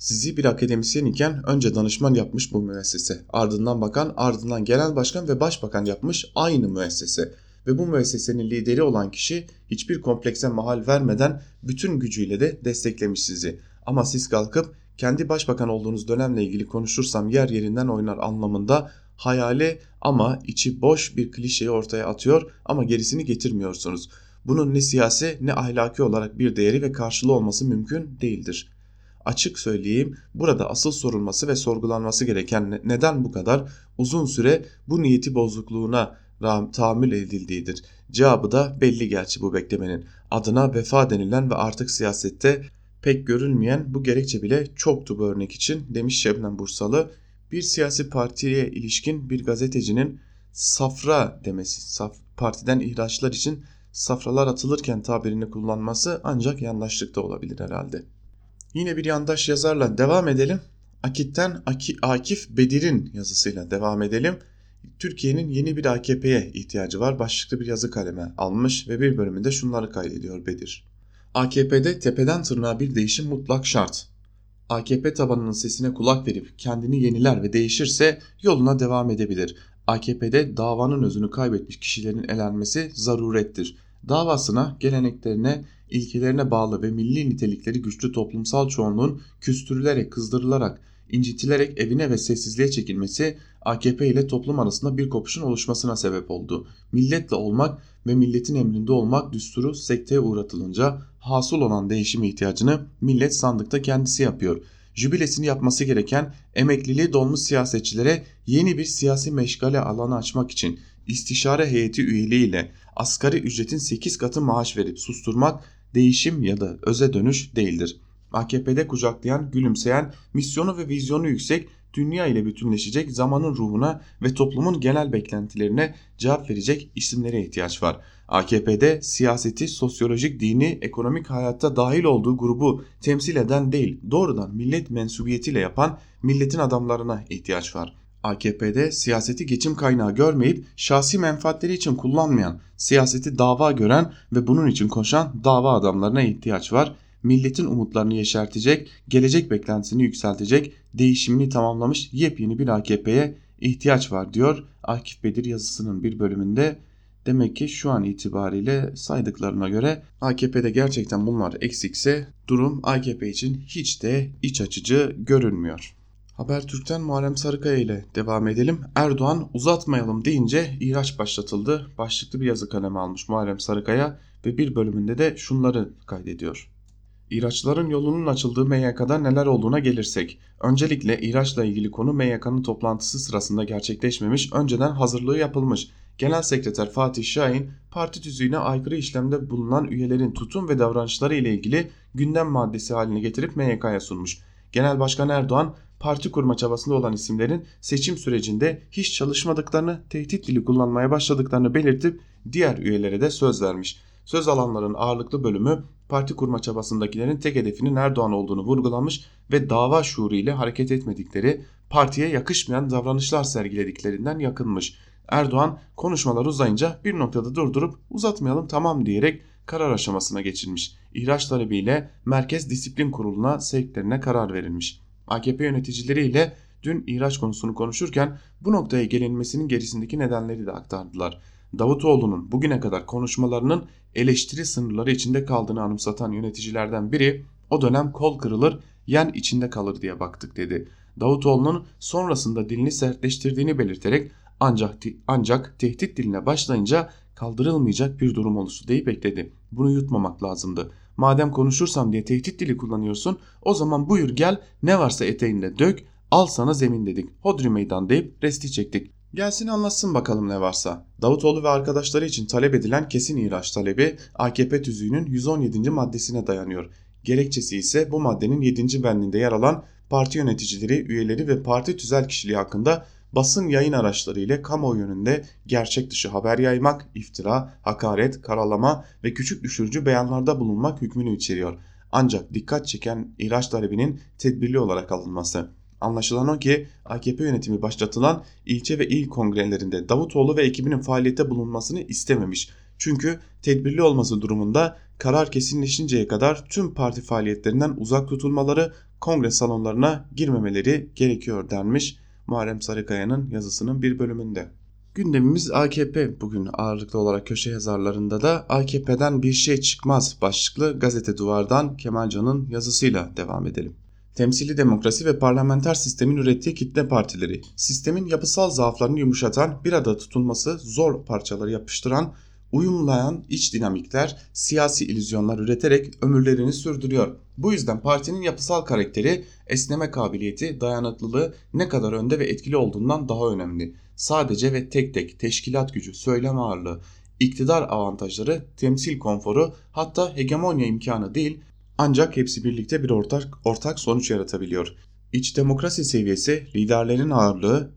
Sizi bir akademisyen iken önce danışman yapmış bu müessese, ardından bakan, ardından genel başkan ve başbakan yapmış aynı müessese ve bu müessesenin lideri olan kişi hiçbir komplekse mahal vermeden bütün gücüyle de desteklemiş sizi. Ama siz kalkıp kendi başbakan olduğunuz dönemle ilgili konuşursam yer yerinden oynar anlamında hayali ama içi boş bir klişeyi ortaya atıyor ama gerisini getirmiyorsunuz. Bunun ne siyasi ne ahlaki olarak bir değeri ve karşılığı olması mümkün değildir. Açık söyleyeyim burada asıl sorulması ve sorgulanması gereken neden bu kadar uzun süre bu niyeti bozukluğuna tahammül edildiğidir. Cevabı da belli gerçi bu beklemenin. Adına vefa denilen ve artık siyasette pek görülmeyen bu gerekçe bile çoktu bu örnek için demiş Şebnem Bursalı. Bir siyasi partiye ilişkin bir gazetecinin safra demesi, saf, partiden ihraçlar için safralar atılırken tabirini kullanması ancak yandaşlıkta olabilir herhalde. Yine bir yandaş yazarla devam edelim. Akit'ten Akif Bedir'in yazısıyla devam edelim. Türkiye'nin yeni bir AKP'ye ihtiyacı var başlıklı bir yazı kaleme almış ve bir bölümünde şunları kaydediyor Bedir. AKP'de tepeden tırnağa bir değişim mutlak şart. AKP tabanının sesine kulak verip kendini yeniler ve değişirse yoluna devam edebilir. AKP'de davanın özünü kaybetmiş kişilerin elenmesi zarurettir. Davasına, geleneklerine, ilkelerine bağlı ve milli nitelikleri güçlü toplumsal çoğunluğun küstürülerek, kızdırılarak, incitilerek evine ve sessizliğe çekilmesi AKP ile toplum arasında bir kopuşun oluşmasına sebep oldu. Milletle olmak ve milletin emrinde olmak düsturu sekteye uğratılınca hasıl olan değişim ihtiyacını millet sandıkta kendisi yapıyor. Jübilesini yapması gereken emekliliği dolmuş siyasetçilere yeni bir siyasi meşgale alanı açmak için istişare heyeti üyeliğiyle asgari ücretin 8 katı maaş verip susturmak değişim ya da öze dönüş değildir. AKP'de kucaklayan, gülümseyen, misyonu ve vizyonu yüksek dünya ile bütünleşecek zamanın ruhuna ve toplumun genel beklentilerine cevap verecek isimlere ihtiyaç var. AKP'de siyaseti, sosyolojik, dini, ekonomik hayatta dahil olduğu grubu temsil eden değil, doğrudan millet mensubiyetiyle yapan milletin adamlarına ihtiyaç var. AKP'de siyaseti geçim kaynağı görmeyip şahsi menfaatleri için kullanmayan, siyaseti dava gören ve bunun için koşan dava adamlarına ihtiyaç var. Milletin umutlarını yeşertecek, gelecek beklentisini yükseltecek, değişimini tamamlamış yepyeni bir AKP'ye ihtiyaç var diyor Akif Bedir yazısının bir bölümünde. Demek ki şu an itibariyle saydıklarına göre AKP'de gerçekten bunlar eksikse durum AKP için hiç de iç açıcı görünmüyor. Habertürk'ten Muharrem Sarıkaya ile devam edelim. Erdoğan uzatmayalım deyince ihraç başlatıldı. Başlıklı bir yazı kalemi almış Muharrem Sarıkaya ve bir bölümünde de şunları kaydediyor. İhraçların yolunun açıldığı MYK'da neler olduğuna gelirsek. Öncelikle ihraçla ilgili konu MYK'nın toplantısı sırasında gerçekleşmemiş, önceden hazırlığı yapılmış. Genel Sekreter Fatih Şahin, parti tüzüğüne aykırı işlemde bulunan üyelerin tutum ve davranışları ile ilgili gündem maddesi haline getirip MYK'ya sunmuş. Genel Başkan Erdoğan, parti kurma çabasında olan isimlerin seçim sürecinde hiç çalışmadıklarını, tehdit dili kullanmaya başladıklarını belirtip diğer üyelere de söz vermiş. Söz alanların ağırlıklı bölümü parti kurma çabasındakilerin tek hedefinin Erdoğan olduğunu vurgulamış ve dava şuuru ile hareket etmedikleri, partiye yakışmayan davranışlar sergilediklerinden yakınmış. Erdoğan konuşmalar uzayınca bir noktada durdurup uzatmayalım tamam diyerek karar aşamasına geçilmiş. İhraç talebiyle Merkez Disiplin Kurulu'na sevklerine karar verilmiş. AKP yöneticileriyle dün ihraç konusunu konuşurken bu noktaya gelinmesinin gerisindeki nedenleri de aktardılar. Davutoğlu'nun bugüne kadar konuşmalarının eleştiri sınırları içinde kaldığını anımsatan yöneticilerden biri o dönem kol kırılır yen içinde kalır diye baktık dedi. Davutoğlu'nun sonrasında dilini sertleştirdiğini belirterek ancak ancak tehdit diline başlayınca kaldırılmayacak bir durum oluştu deyip ekledi. Bunu yutmamak lazımdı. Madem konuşursam diye tehdit dili kullanıyorsun o zaman buyur gel ne varsa eteğinde dök al sana zemin dedik. Hodri meydan deyip resti çektik. Gelsin anlatsın bakalım ne varsa. Davutoğlu ve arkadaşları için talep edilen kesin ihraç talebi AKP tüzüğünün 117. maddesine dayanıyor. Gerekçesi ise bu maddenin 7. bendinde yer alan parti yöneticileri, üyeleri ve parti tüzel kişiliği hakkında basın yayın araçları ile kamuoyu yönünde gerçek dışı haber yaymak, iftira, hakaret, karalama ve küçük düşürücü beyanlarda bulunmak hükmünü içeriyor. Ancak dikkat çeken ihraç talebinin tedbirli olarak alınması. Anlaşılan o ki AKP yönetimi başlatılan ilçe ve il kongrelerinde Davutoğlu ve ekibinin faaliyette bulunmasını istememiş. Çünkü tedbirli olması durumunda karar kesinleşinceye kadar tüm parti faaliyetlerinden uzak tutulmaları, kongre salonlarına girmemeleri gerekiyor denmiş Muharrem Sarıkaya'nın yazısının bir bölümünde. Gündemimiz AKP bugün ağırlıklı olarak köşe yazarlarında da AKP'den bir şey çıkmaz başlıklı gazete duvardan Kemalcan'ın yazısıyla devam edelim. Temsili demokrasi ve parlamenter sistemin ürettiği kitle partileri, sistemin yapısal zaaflarını yumuşatan, bir arada tutulması zor parçaları yapıştıran, uyumlayan iç dinamikler, siyasi illüzyonlar üreterek ömürlerini sürdürüyor. Bu yüzden partinin yapısal karakteri, esneme kabiliyeti, dayanıklılığı ne kadar önde ve etkili olduğundan daha önemli. Sadece ve tek tek teşkilat gücü, söylem ağırlığı, iktidar avantajları, temsil konforu hatta hegemonya imkanı değil ancak hepsi birlikte bir ortak, ortak sonuç yaratabiliyor. İç demokrasi seviyesi, liderlerin ağırlığı,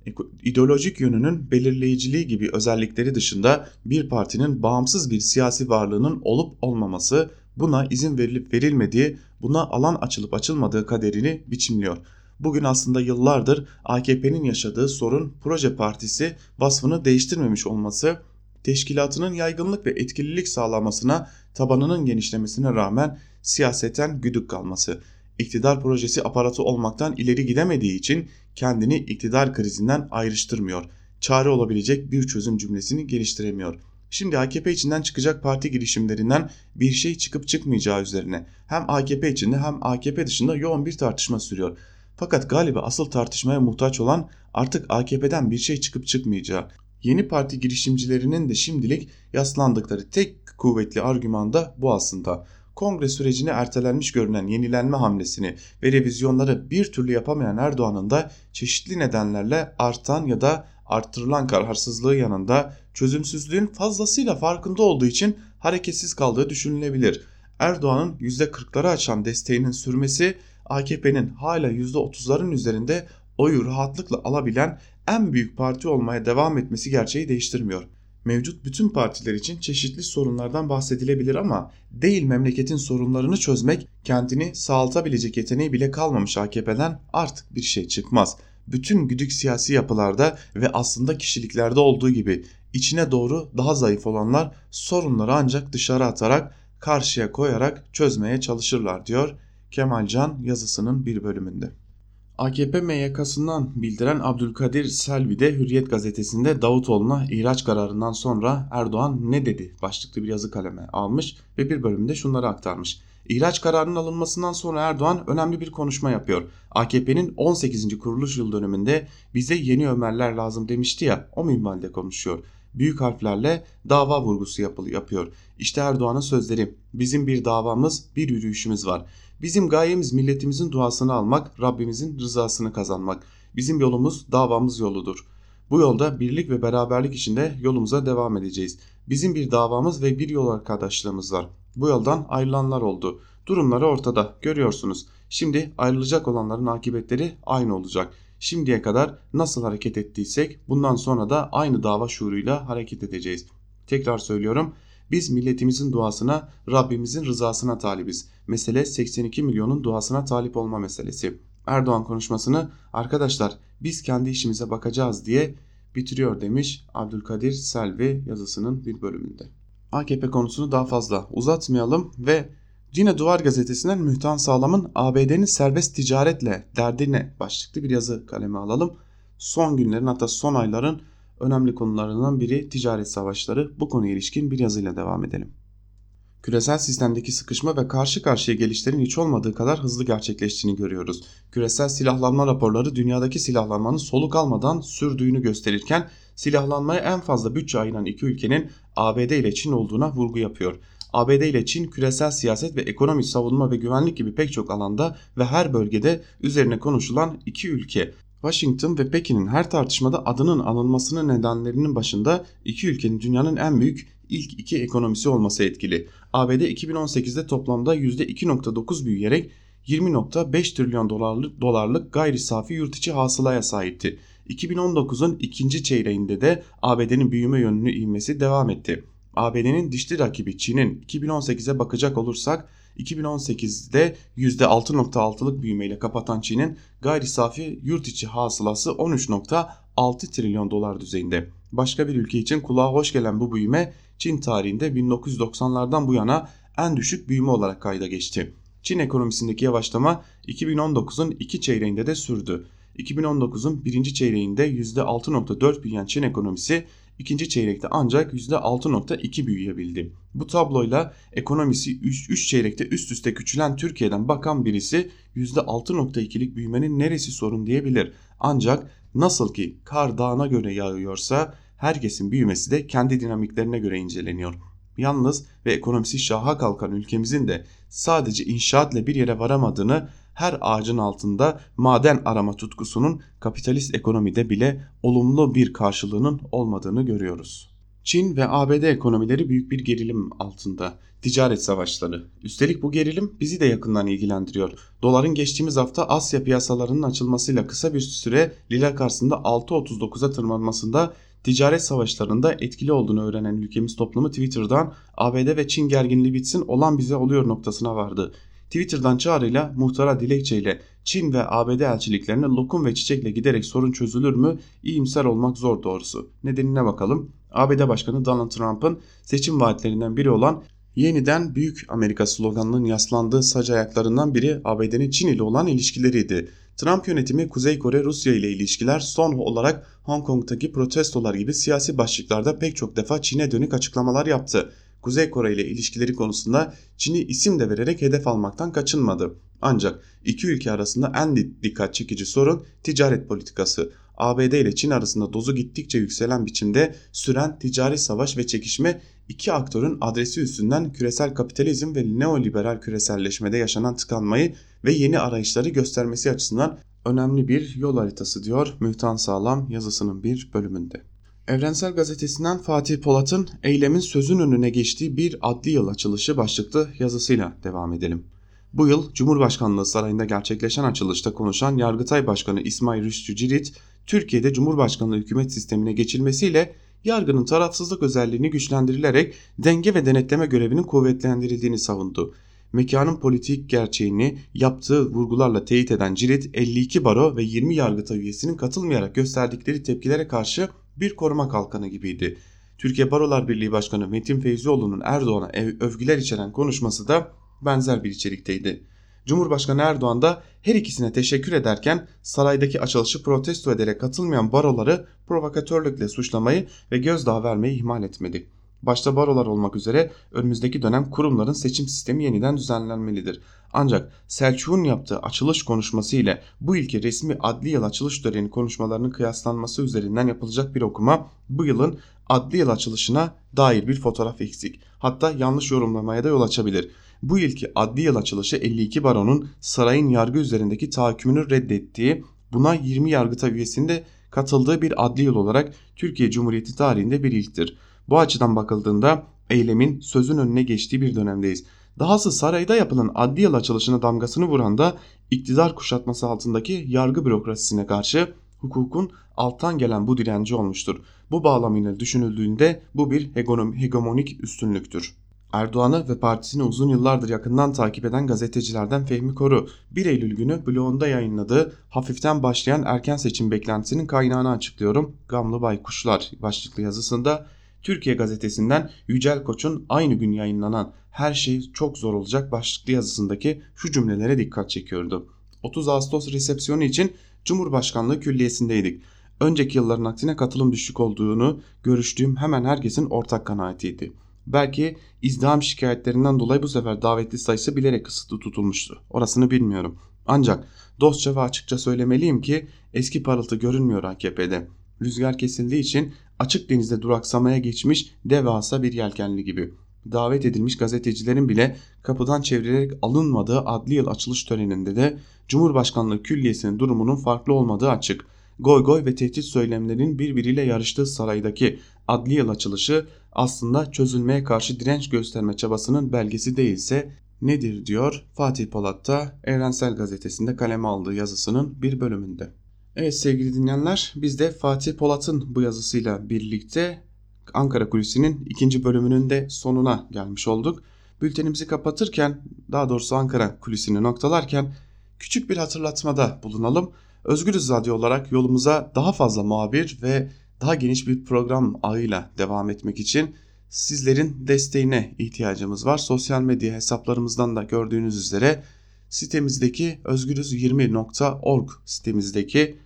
ideolojik yönünün belirleyiciliği gibi özellikleri dışında bir partinin bağımsız bir siyasi varlığının olup olmaması, buna izin verilip verilmediği, buna alan açılıp açılmadığı kaderini biçimliyor. Bugün aslında yıllardır AKP'nin yaşadığı sorun proje partisi vasfını değiştirmemiş olması, teşkilatının yaygınlık ve etkililik sağlamasına, tabanının genişlemesine rağmen siyaseten güdük kalması. İktidar projesi aparatı olmaktan ileri gidemediği için kendini iktidar krizinden ayrıştırmıyor. Çare olabilecek bir çözüm cümlesini geliştiremiyor. Şimdi AKP içinden çıkacak parti girişimlerinden bir şey çıkıp çıkmayacağı üzerine hem AKP içinde hem AKP dışında yoğun bir tartışma sürüyor. Fakat galiba asıl tartışmaya muhtaç olan artık AKP'den bir şey çıkıp çıkmayacağı. Yeni parti girişimcilerinin de şimdilik yaslandıkları tek kuvvetli argüman da bu aslında kongre sürecini ertelenmiş görünen yenilenme hamlesini ve revizyonları bir türlü yapamayan Erdoğan'ın da çeşitli nedenlerle artan ya da arttırılan kararsızlığı yanında çözümsüzlüğün fazlasıyla farkında olduğu için hareketsiz kaldığı düşünülebilir. Erdoğan'ın %40'ları açan desteğinin sürmesi AKP'nin hala %30'ların üzerinde oyu rahatlıkla alabilen en büyük parti olmaya devam etmesi gerçeği değiştirmiyor. Mevcut bütün partiler için çeşitli sorunlardan bahsedilebilir ama değil memleketin sorunlarını çözmek, kendini sağaltabilecek yeteneği bile kalmamış AKP'den artık bir şey çıkmaz. Bütün güdük siyasi yapılarda ve aslında kişiliklerde olduğu gibi içine doğru daha zayıf olanlar sorunları ancak dışarı atarak, karşıya koyarak çözmeye çalışırlar diyor Kemal Can yazısının bir bölümünde. AKP MYK'sından bildiren Abdülkadir Selvi de Hürriyet gazetesinde Davutoğlu'na ihraç kararından sonra Erdoğan ne dedi başlıklı bir yazı kaleme almış ve bir bölümde şunları aktarmış. İhraç kararının alınmasından sonra Erdoğan önemli bir konuşma yapıyor. AKP'nin 18. kuruluş yıl dönümünde bize yeni Ömerler lazım demişti ya o minvalde konuşuyor. Büyük harflerle dava vurgusu yapıyor. İşte Erdoğan'ın sözleri. Bizim bir davamız, bir yürüyüşümüz var. Bizim gayemiz milletimizin duasını almak, Rabbimizin rızasını kazanmak. Bizim yolumuz davamız yoludur. Bu yolda birlik ve beraberlik içinde yolumuza devam edeceğiz. Bizim bir davamız ve bir yol arkadaşlığımız var. Bu yoldan ayrılanlar oldu. Durumları ortada görüyorsunuz. Şimdi ayrılacak olanların akıbetleri aynı olacak. Şimdiye kadar nasıl hareket ettiysek bundan sonra da aynı dava şuuruyla hareket edeceğiz. Tekrar söylüyorum biz milletimizin duasına, Rabbimizin rızasına talibiz. Mesele 82 milyonun duasına talip olma meselesi. Erdoğan konuşmasını arkadaşlar biz kendi işimize bakacağız diye bitiriyor demiş Abdülkadir Selvi yazısının bir bölümünde. AKP konusunu daha fazla uzatmayalım ve Yine Duvar Gazetesi'nden Mühtan Sağlam'ın ABD'nin serbest ticaretle derdine başlıklı bir yazı kaleme alalım. Son günlerin hatta son ayların önemli konularından biri ticaret savaşları. Bu konuya ilişkin bir yazıyla devam edelim. Küresel sistemdeki sıkışma ve karşı karşıya gelişlerin hiç olmadığı kadar hızlı gerçekleştiğini görüyoruz. Küresel silahlanma raporları dünyadaki silahlanmanın soluk almadan sürdüğünü gösterirken silahlanmaya en fazla bütçe ayıran iki ülkenin ABD ile Çin olduğuna vurgu yapıyor. ABD ile Çin küresel siyaset ve ekonomi, savunma ve güvenlik gibi pek çok alanda ve her bölgede üzerine konuşulan iki ülke. Washington ve Pekin'in her tartışmada adının anılmasının nedenlerinin başında iki ülkenin dünyanın en büyük ilk iki ekonomisi olması etkili. ABD 2018'de toplamda %2.9 büyüyerek 20.5 trilyon dolarlık, dolarlık gayri safi yurt içi hasılaya sahipti. 2019'un ikinci çeyreğinde de ABD'nin büyüme yönünü ivmesi devam etti. ABD'nin dişli rakibi Çin'in 2018'e bakacak olursak 2018'de %6.6'lık büyümeyle kapatan Çin'in gayri safi yurt içi hasılası 13.6 trilyon dolar düzeyinde. Başka bir ülke için kulağa hoş gelen bu büyüme Çin tarihinde 1990'lardan bu yana en düşük büyüme olarak kayda geçti. Çin ekonomisindeki yavaşlama 2019'un iki çeyreğinde de sürdü. 2019'un birinci çeyreğinde %6.4 büyüyen Çin ekonomisi ikinci çeyrekte ancak %6.2 büyüyebildi. Bu tabloyla ekonomisi 3 çeyrekte üst üste küçülen Türkiye'den bakan birisi %6.2'lik büyümenin neresi sorun diyebilir. Ancak nasıl ki kar dağına göre yağıyorsa herkesin büyümesi de kendi dinamiklerine göre inceleniyor. Yalnız ve ekonomisi şaha kalkan ülkemizin de sadece inşaatla bir yere varamadığını her ağacın altında maden arama tutkusunun kapitalist ekonomide bile olumlu bir karşılığının olmadığını görüyoruz. Çin ve ABD ekonomileri büyük bir gerilim altında. Ticaret savaşları. Üstelik bu gerilim bizi de yakından ilgilendiriyor. Doların geçtiğimiz hafta Asya piyasalarının açılmasıyla kısa bir süre lira karşısında 6.39'a tırmanmasında ticaret savaşlarında etkili olduğunu öğrenen ülkemiz toplumu Twitter'dan ABD ve Çin gerginliği bitsin olan bize oluyor noktasına vardı. Twitter'dan çağrıyla muhtara dilekçeyle Çin ve ABD elçiliklerine lokum ve çiçekle giderek sorun çözülür mü? İyimser olmak zor doğrusu. Nedenine bakalım. ABD Başkanı Donald Trump'ın seçim vaatlerinden biri olan yeniden Büyük Amerika sloganının yaslandığı sac ayaklarından biri ABD'nin Çin ile olan ilişkileriydi. Trump yönetimi Kuzey Kore Rusya ile ilişkiler son olarak Hong Kong'taki protestolar gibi siyasi başlıklarda pek çok defa Çin'e dönük açıklamalar yaptı. Kuzey Kore ile ilişkileri konusunda Çin'i isim de vererek hedef almaktan kaçınmadı. Ancak iki ülke arasında en dikkat çekici sorun ticaret politikası. ABD ile Çin arasında dozu gittikçe yükselen biçimde süren ticari savaş ve çekişme iki aktörün adresi üstünden küresel kapitalizm ve neoliberal küreselleşmede yaşanan tıkanmayı ve yeni arayışları göstermesi açısından önemli bir yol haritası diyor Mühtan Sağlam yazısının bir bölümünde. Evrensel Gazetesi'nden Fatih Polat'ın eylemin sözün önüne geçtiği bir adli yıl açılışı başlıklı yazısıyla devam edelim. Bu yıl Cumhurbaşkanlığı Sarayı'nda gerçekleşen açılışta konuşan Yargıtay Başkanı İsmail Rüştü Cirit, Türkiye'de Cumhurbaşkanlığı hükümet sistemine geçilmesiyle yargının tarafsızlık özelliğini güçlendirilerek denge ve denetleme görevinin kuvvetlendirildiğini savundu. Mekanın politik gerçeğini yaptığı vurgularla teyit eden Cirit 52 baro ve 20 yargıtay üyesinin katılmayarak gösterdikleri tepkilere karşı bir koruma kalkanı gibiydi. Türkiye Barolar Birliği Başkanı Metin Feyzioğlu'nun Erdoğan'a övgüler içeren konuşması da benzer bir içerikteydi. Cumhurbaşkanı Erdoğan da her ikisine teşekkür ederken saraydaki açılışı protesto ederek katılmayan baroları provokatörlükle suçlamayı ve gözdağı vermeyi ihmal etmedi. Başta barolar olmak üzere önümüzdeki dönem kurumların seçim sistemi yeniden düzenlenmelidir. Ancak Selçuk'un yaptığı açılış konuşması ile bu ilki resmi adli yıl açılış töreni konuşmalarının kıyaslanması üzerinden yapılacak bir okuma bu yılın adli yıl açılışına dair bir fotoğraf eksik. Hatta yanlış yorumlamaya da yol açabilir. Bu ilki adli yıl açılışı 52 baronun sarayın yargı üzerindeki tahakkümünü reddettiği, buna 20 yargıta üyesinde katıldığı bir adli yıl olarak Türkiye Cumhuriyeti tarihinde bir ilktir. Bu açıdan bakıldığında eylemin sözün önüne geçtiği bir dönemdeyiz. Dahası sarayda yapılan adli yıl açılışına damgasını vuran da iktidar kuşatması altındaki yargı bürokrasisine karşı hukukun alttan gelen bu direnci olmuştur. Bu bağlamıyla düşünüldüğünde bu bir hegemonik üstünlüktür. Erdoğan'ı ve partisini uzun yıllardır yakından takip eden gazetecilerden Fehmi Koru 1 Eylül günü blogunda yayınladığı hafiften başlayan erken seçim beklentisinin kaynağını açıklıyorum. Gamlı Baykuşlar başlıklı yazısında Türkiye gazetesinden Yücel Koç'un aynı gün yayınlanan Her şey çok zor olacak başlıklı yazısındaki şu cümlelere dikkat çekiyordu. 30 Ağustos resepsiyonu için Cumhurbaşkanlığı Külliyesi'ndeydik. Önceki yılların aksine katılım düşük olduğunu görüştüğüm hemen herkesin ortak kanaatiydi. Belki izdiham şikayetlerinden dolayı bu sefer davetli sayısı bilerek kısıtlı tutulmuştu. Orasını bilmiyorum. Ancak dostça ve açıkça söylemeliyim ki eski parıltı görünmüyor AKP'de. Rüzgar kesildiği için açık denizde duraksamaya geçmiş devasa bir yelkenli gibi. Davet edilmiş gazetecilerin bile kapıdan çevrilerek alınmadığı adli yıl açılış töreninde de Cumhurbaşkanlığı Külliyesi'nin durumunun farklı olmadığı açık. Goy goy ve tehdit söylemlerinin birbiriyle yarıştığı saraydaki adli yıl açılışı aslında çözülmeye karşı direnç gösterme çabasının belgesi değilse nedir diyor Fatih Polat Evrensel Gazetesi'nde kaleme aldığı yazısının bir bölümünde. Evet sevgili dinleyenler biz de Fatih Polat'ın bu yazısıyla birlikte Ankara Kulisi'nin ikinci bölümünün de sonuna gelmiş olduk. Bültenimizi kapatırken daha doğrusu Ankara Kulisi'ni noktalarken küçük bir hatırlatmada bulunalım. Özgürüz Radyo olarak yolumuza daha fazla muhabir ve daha geniş bir program ağıyla devam etmek için sizlerin desteğine ihtiyacımız var. Sosyal medya hesaplarımızdan da gördüğünüz üzere sitemizdeki özgürüz20.org sitemizdeki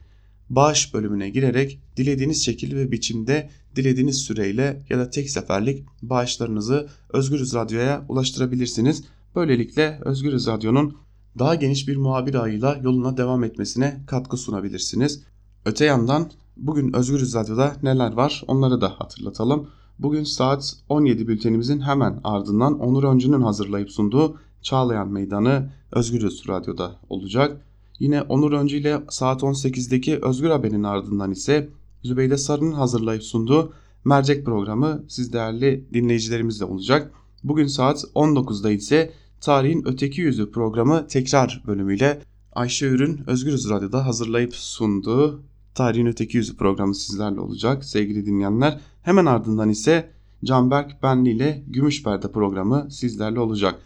bağış bölümüne girerek dilediğiniz şekil ve biçimde dilediğiniz süreyle ya da tek seferlik bağışlarınızı Özgürüz Radyo'ya ulaştırabilirsiniz. Böylelikle Özgürüz Radyo'nun daha geniş bir muhabir ağıyla yoluna devam etmesine katkı sunabilirsiniz. Öte yandan bugün Özgürüz Radyo'da neler var onları da hatırlatalım. Bugün saat 17 bültenimizin hemen ardından Onur Öncü'nün hazırlayıp sunduğu Çağlayan Meydanı Özgürüz Radyo'da olacak. Yine Onur Öncü ile saat 18'deki Özgür Haber'in ardından ise Zübeyde Sarı'nın hazırlayıp sunduğu mercek programı siz değerli dinleyicilerimizle olacak. Bugün saat 19'da ise Tarihin Öteki Yüzü programı tekrar bölümüyle Ayşe Ürün Özgürüz Radyo'da hazırlayıp sunduğu Tarihin Öteki Yüzü programı sizlerle olacak sevgili dinleyenler. Hemen ardından ise Canberk Benli ile Gümüş Perde programı sizlerle olacak.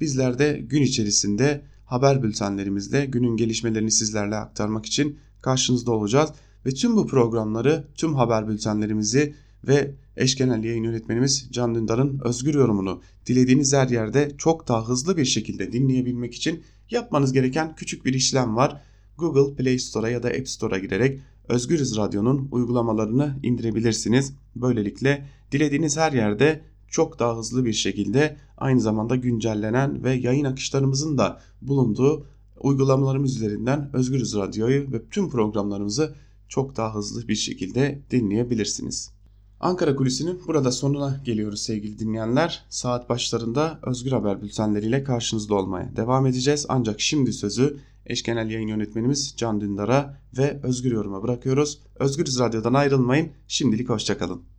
Bizler de gün içerisinde haber bültenlerimizle günün gelişmelerini sizlerle aktarmak için karşınızda olacağız. Ve tüm bu programları, tüm haber bültenlerimizi ve eş genel yayın yönetmenimiz Can Dündar'ın özgür yorumunu dilediğiniz her yerde çok daha hızlı bir şekilde dinleyebilmek için yapmanız gereken küçük bir işlem var. Google Play Store'a ya da App Store'a girerek Özgürüz Radyo'nun uygulamalarını indirebilirsiniz. Böylelikle dilediğiniz her yerde çok daha hızlı bir şekilde aynı zamanda güncellenen ve yayın akışlarımızın da bulunduğu uygulamalarımız üzerinden Özgürüz Radyo'yu ve tüm programlarımızı çok daha hızlı bir şekilde dinleyebilirsiniz. Ankara Kulisi'nin burada sonuna geliyoruz sevgili dinleyenler. Saat başlarında Özgür Haber bültenleriyle karşınızda olmaya devam edeceğiz. Ancak şimdi sözü eş genel yayın yönetmenimiz Can Dündar'a ve Özgür Yorum'a bırakıyoruz. Özgürüz Radyo'dan ayrılmayın. Şimdilik hoşçakalın.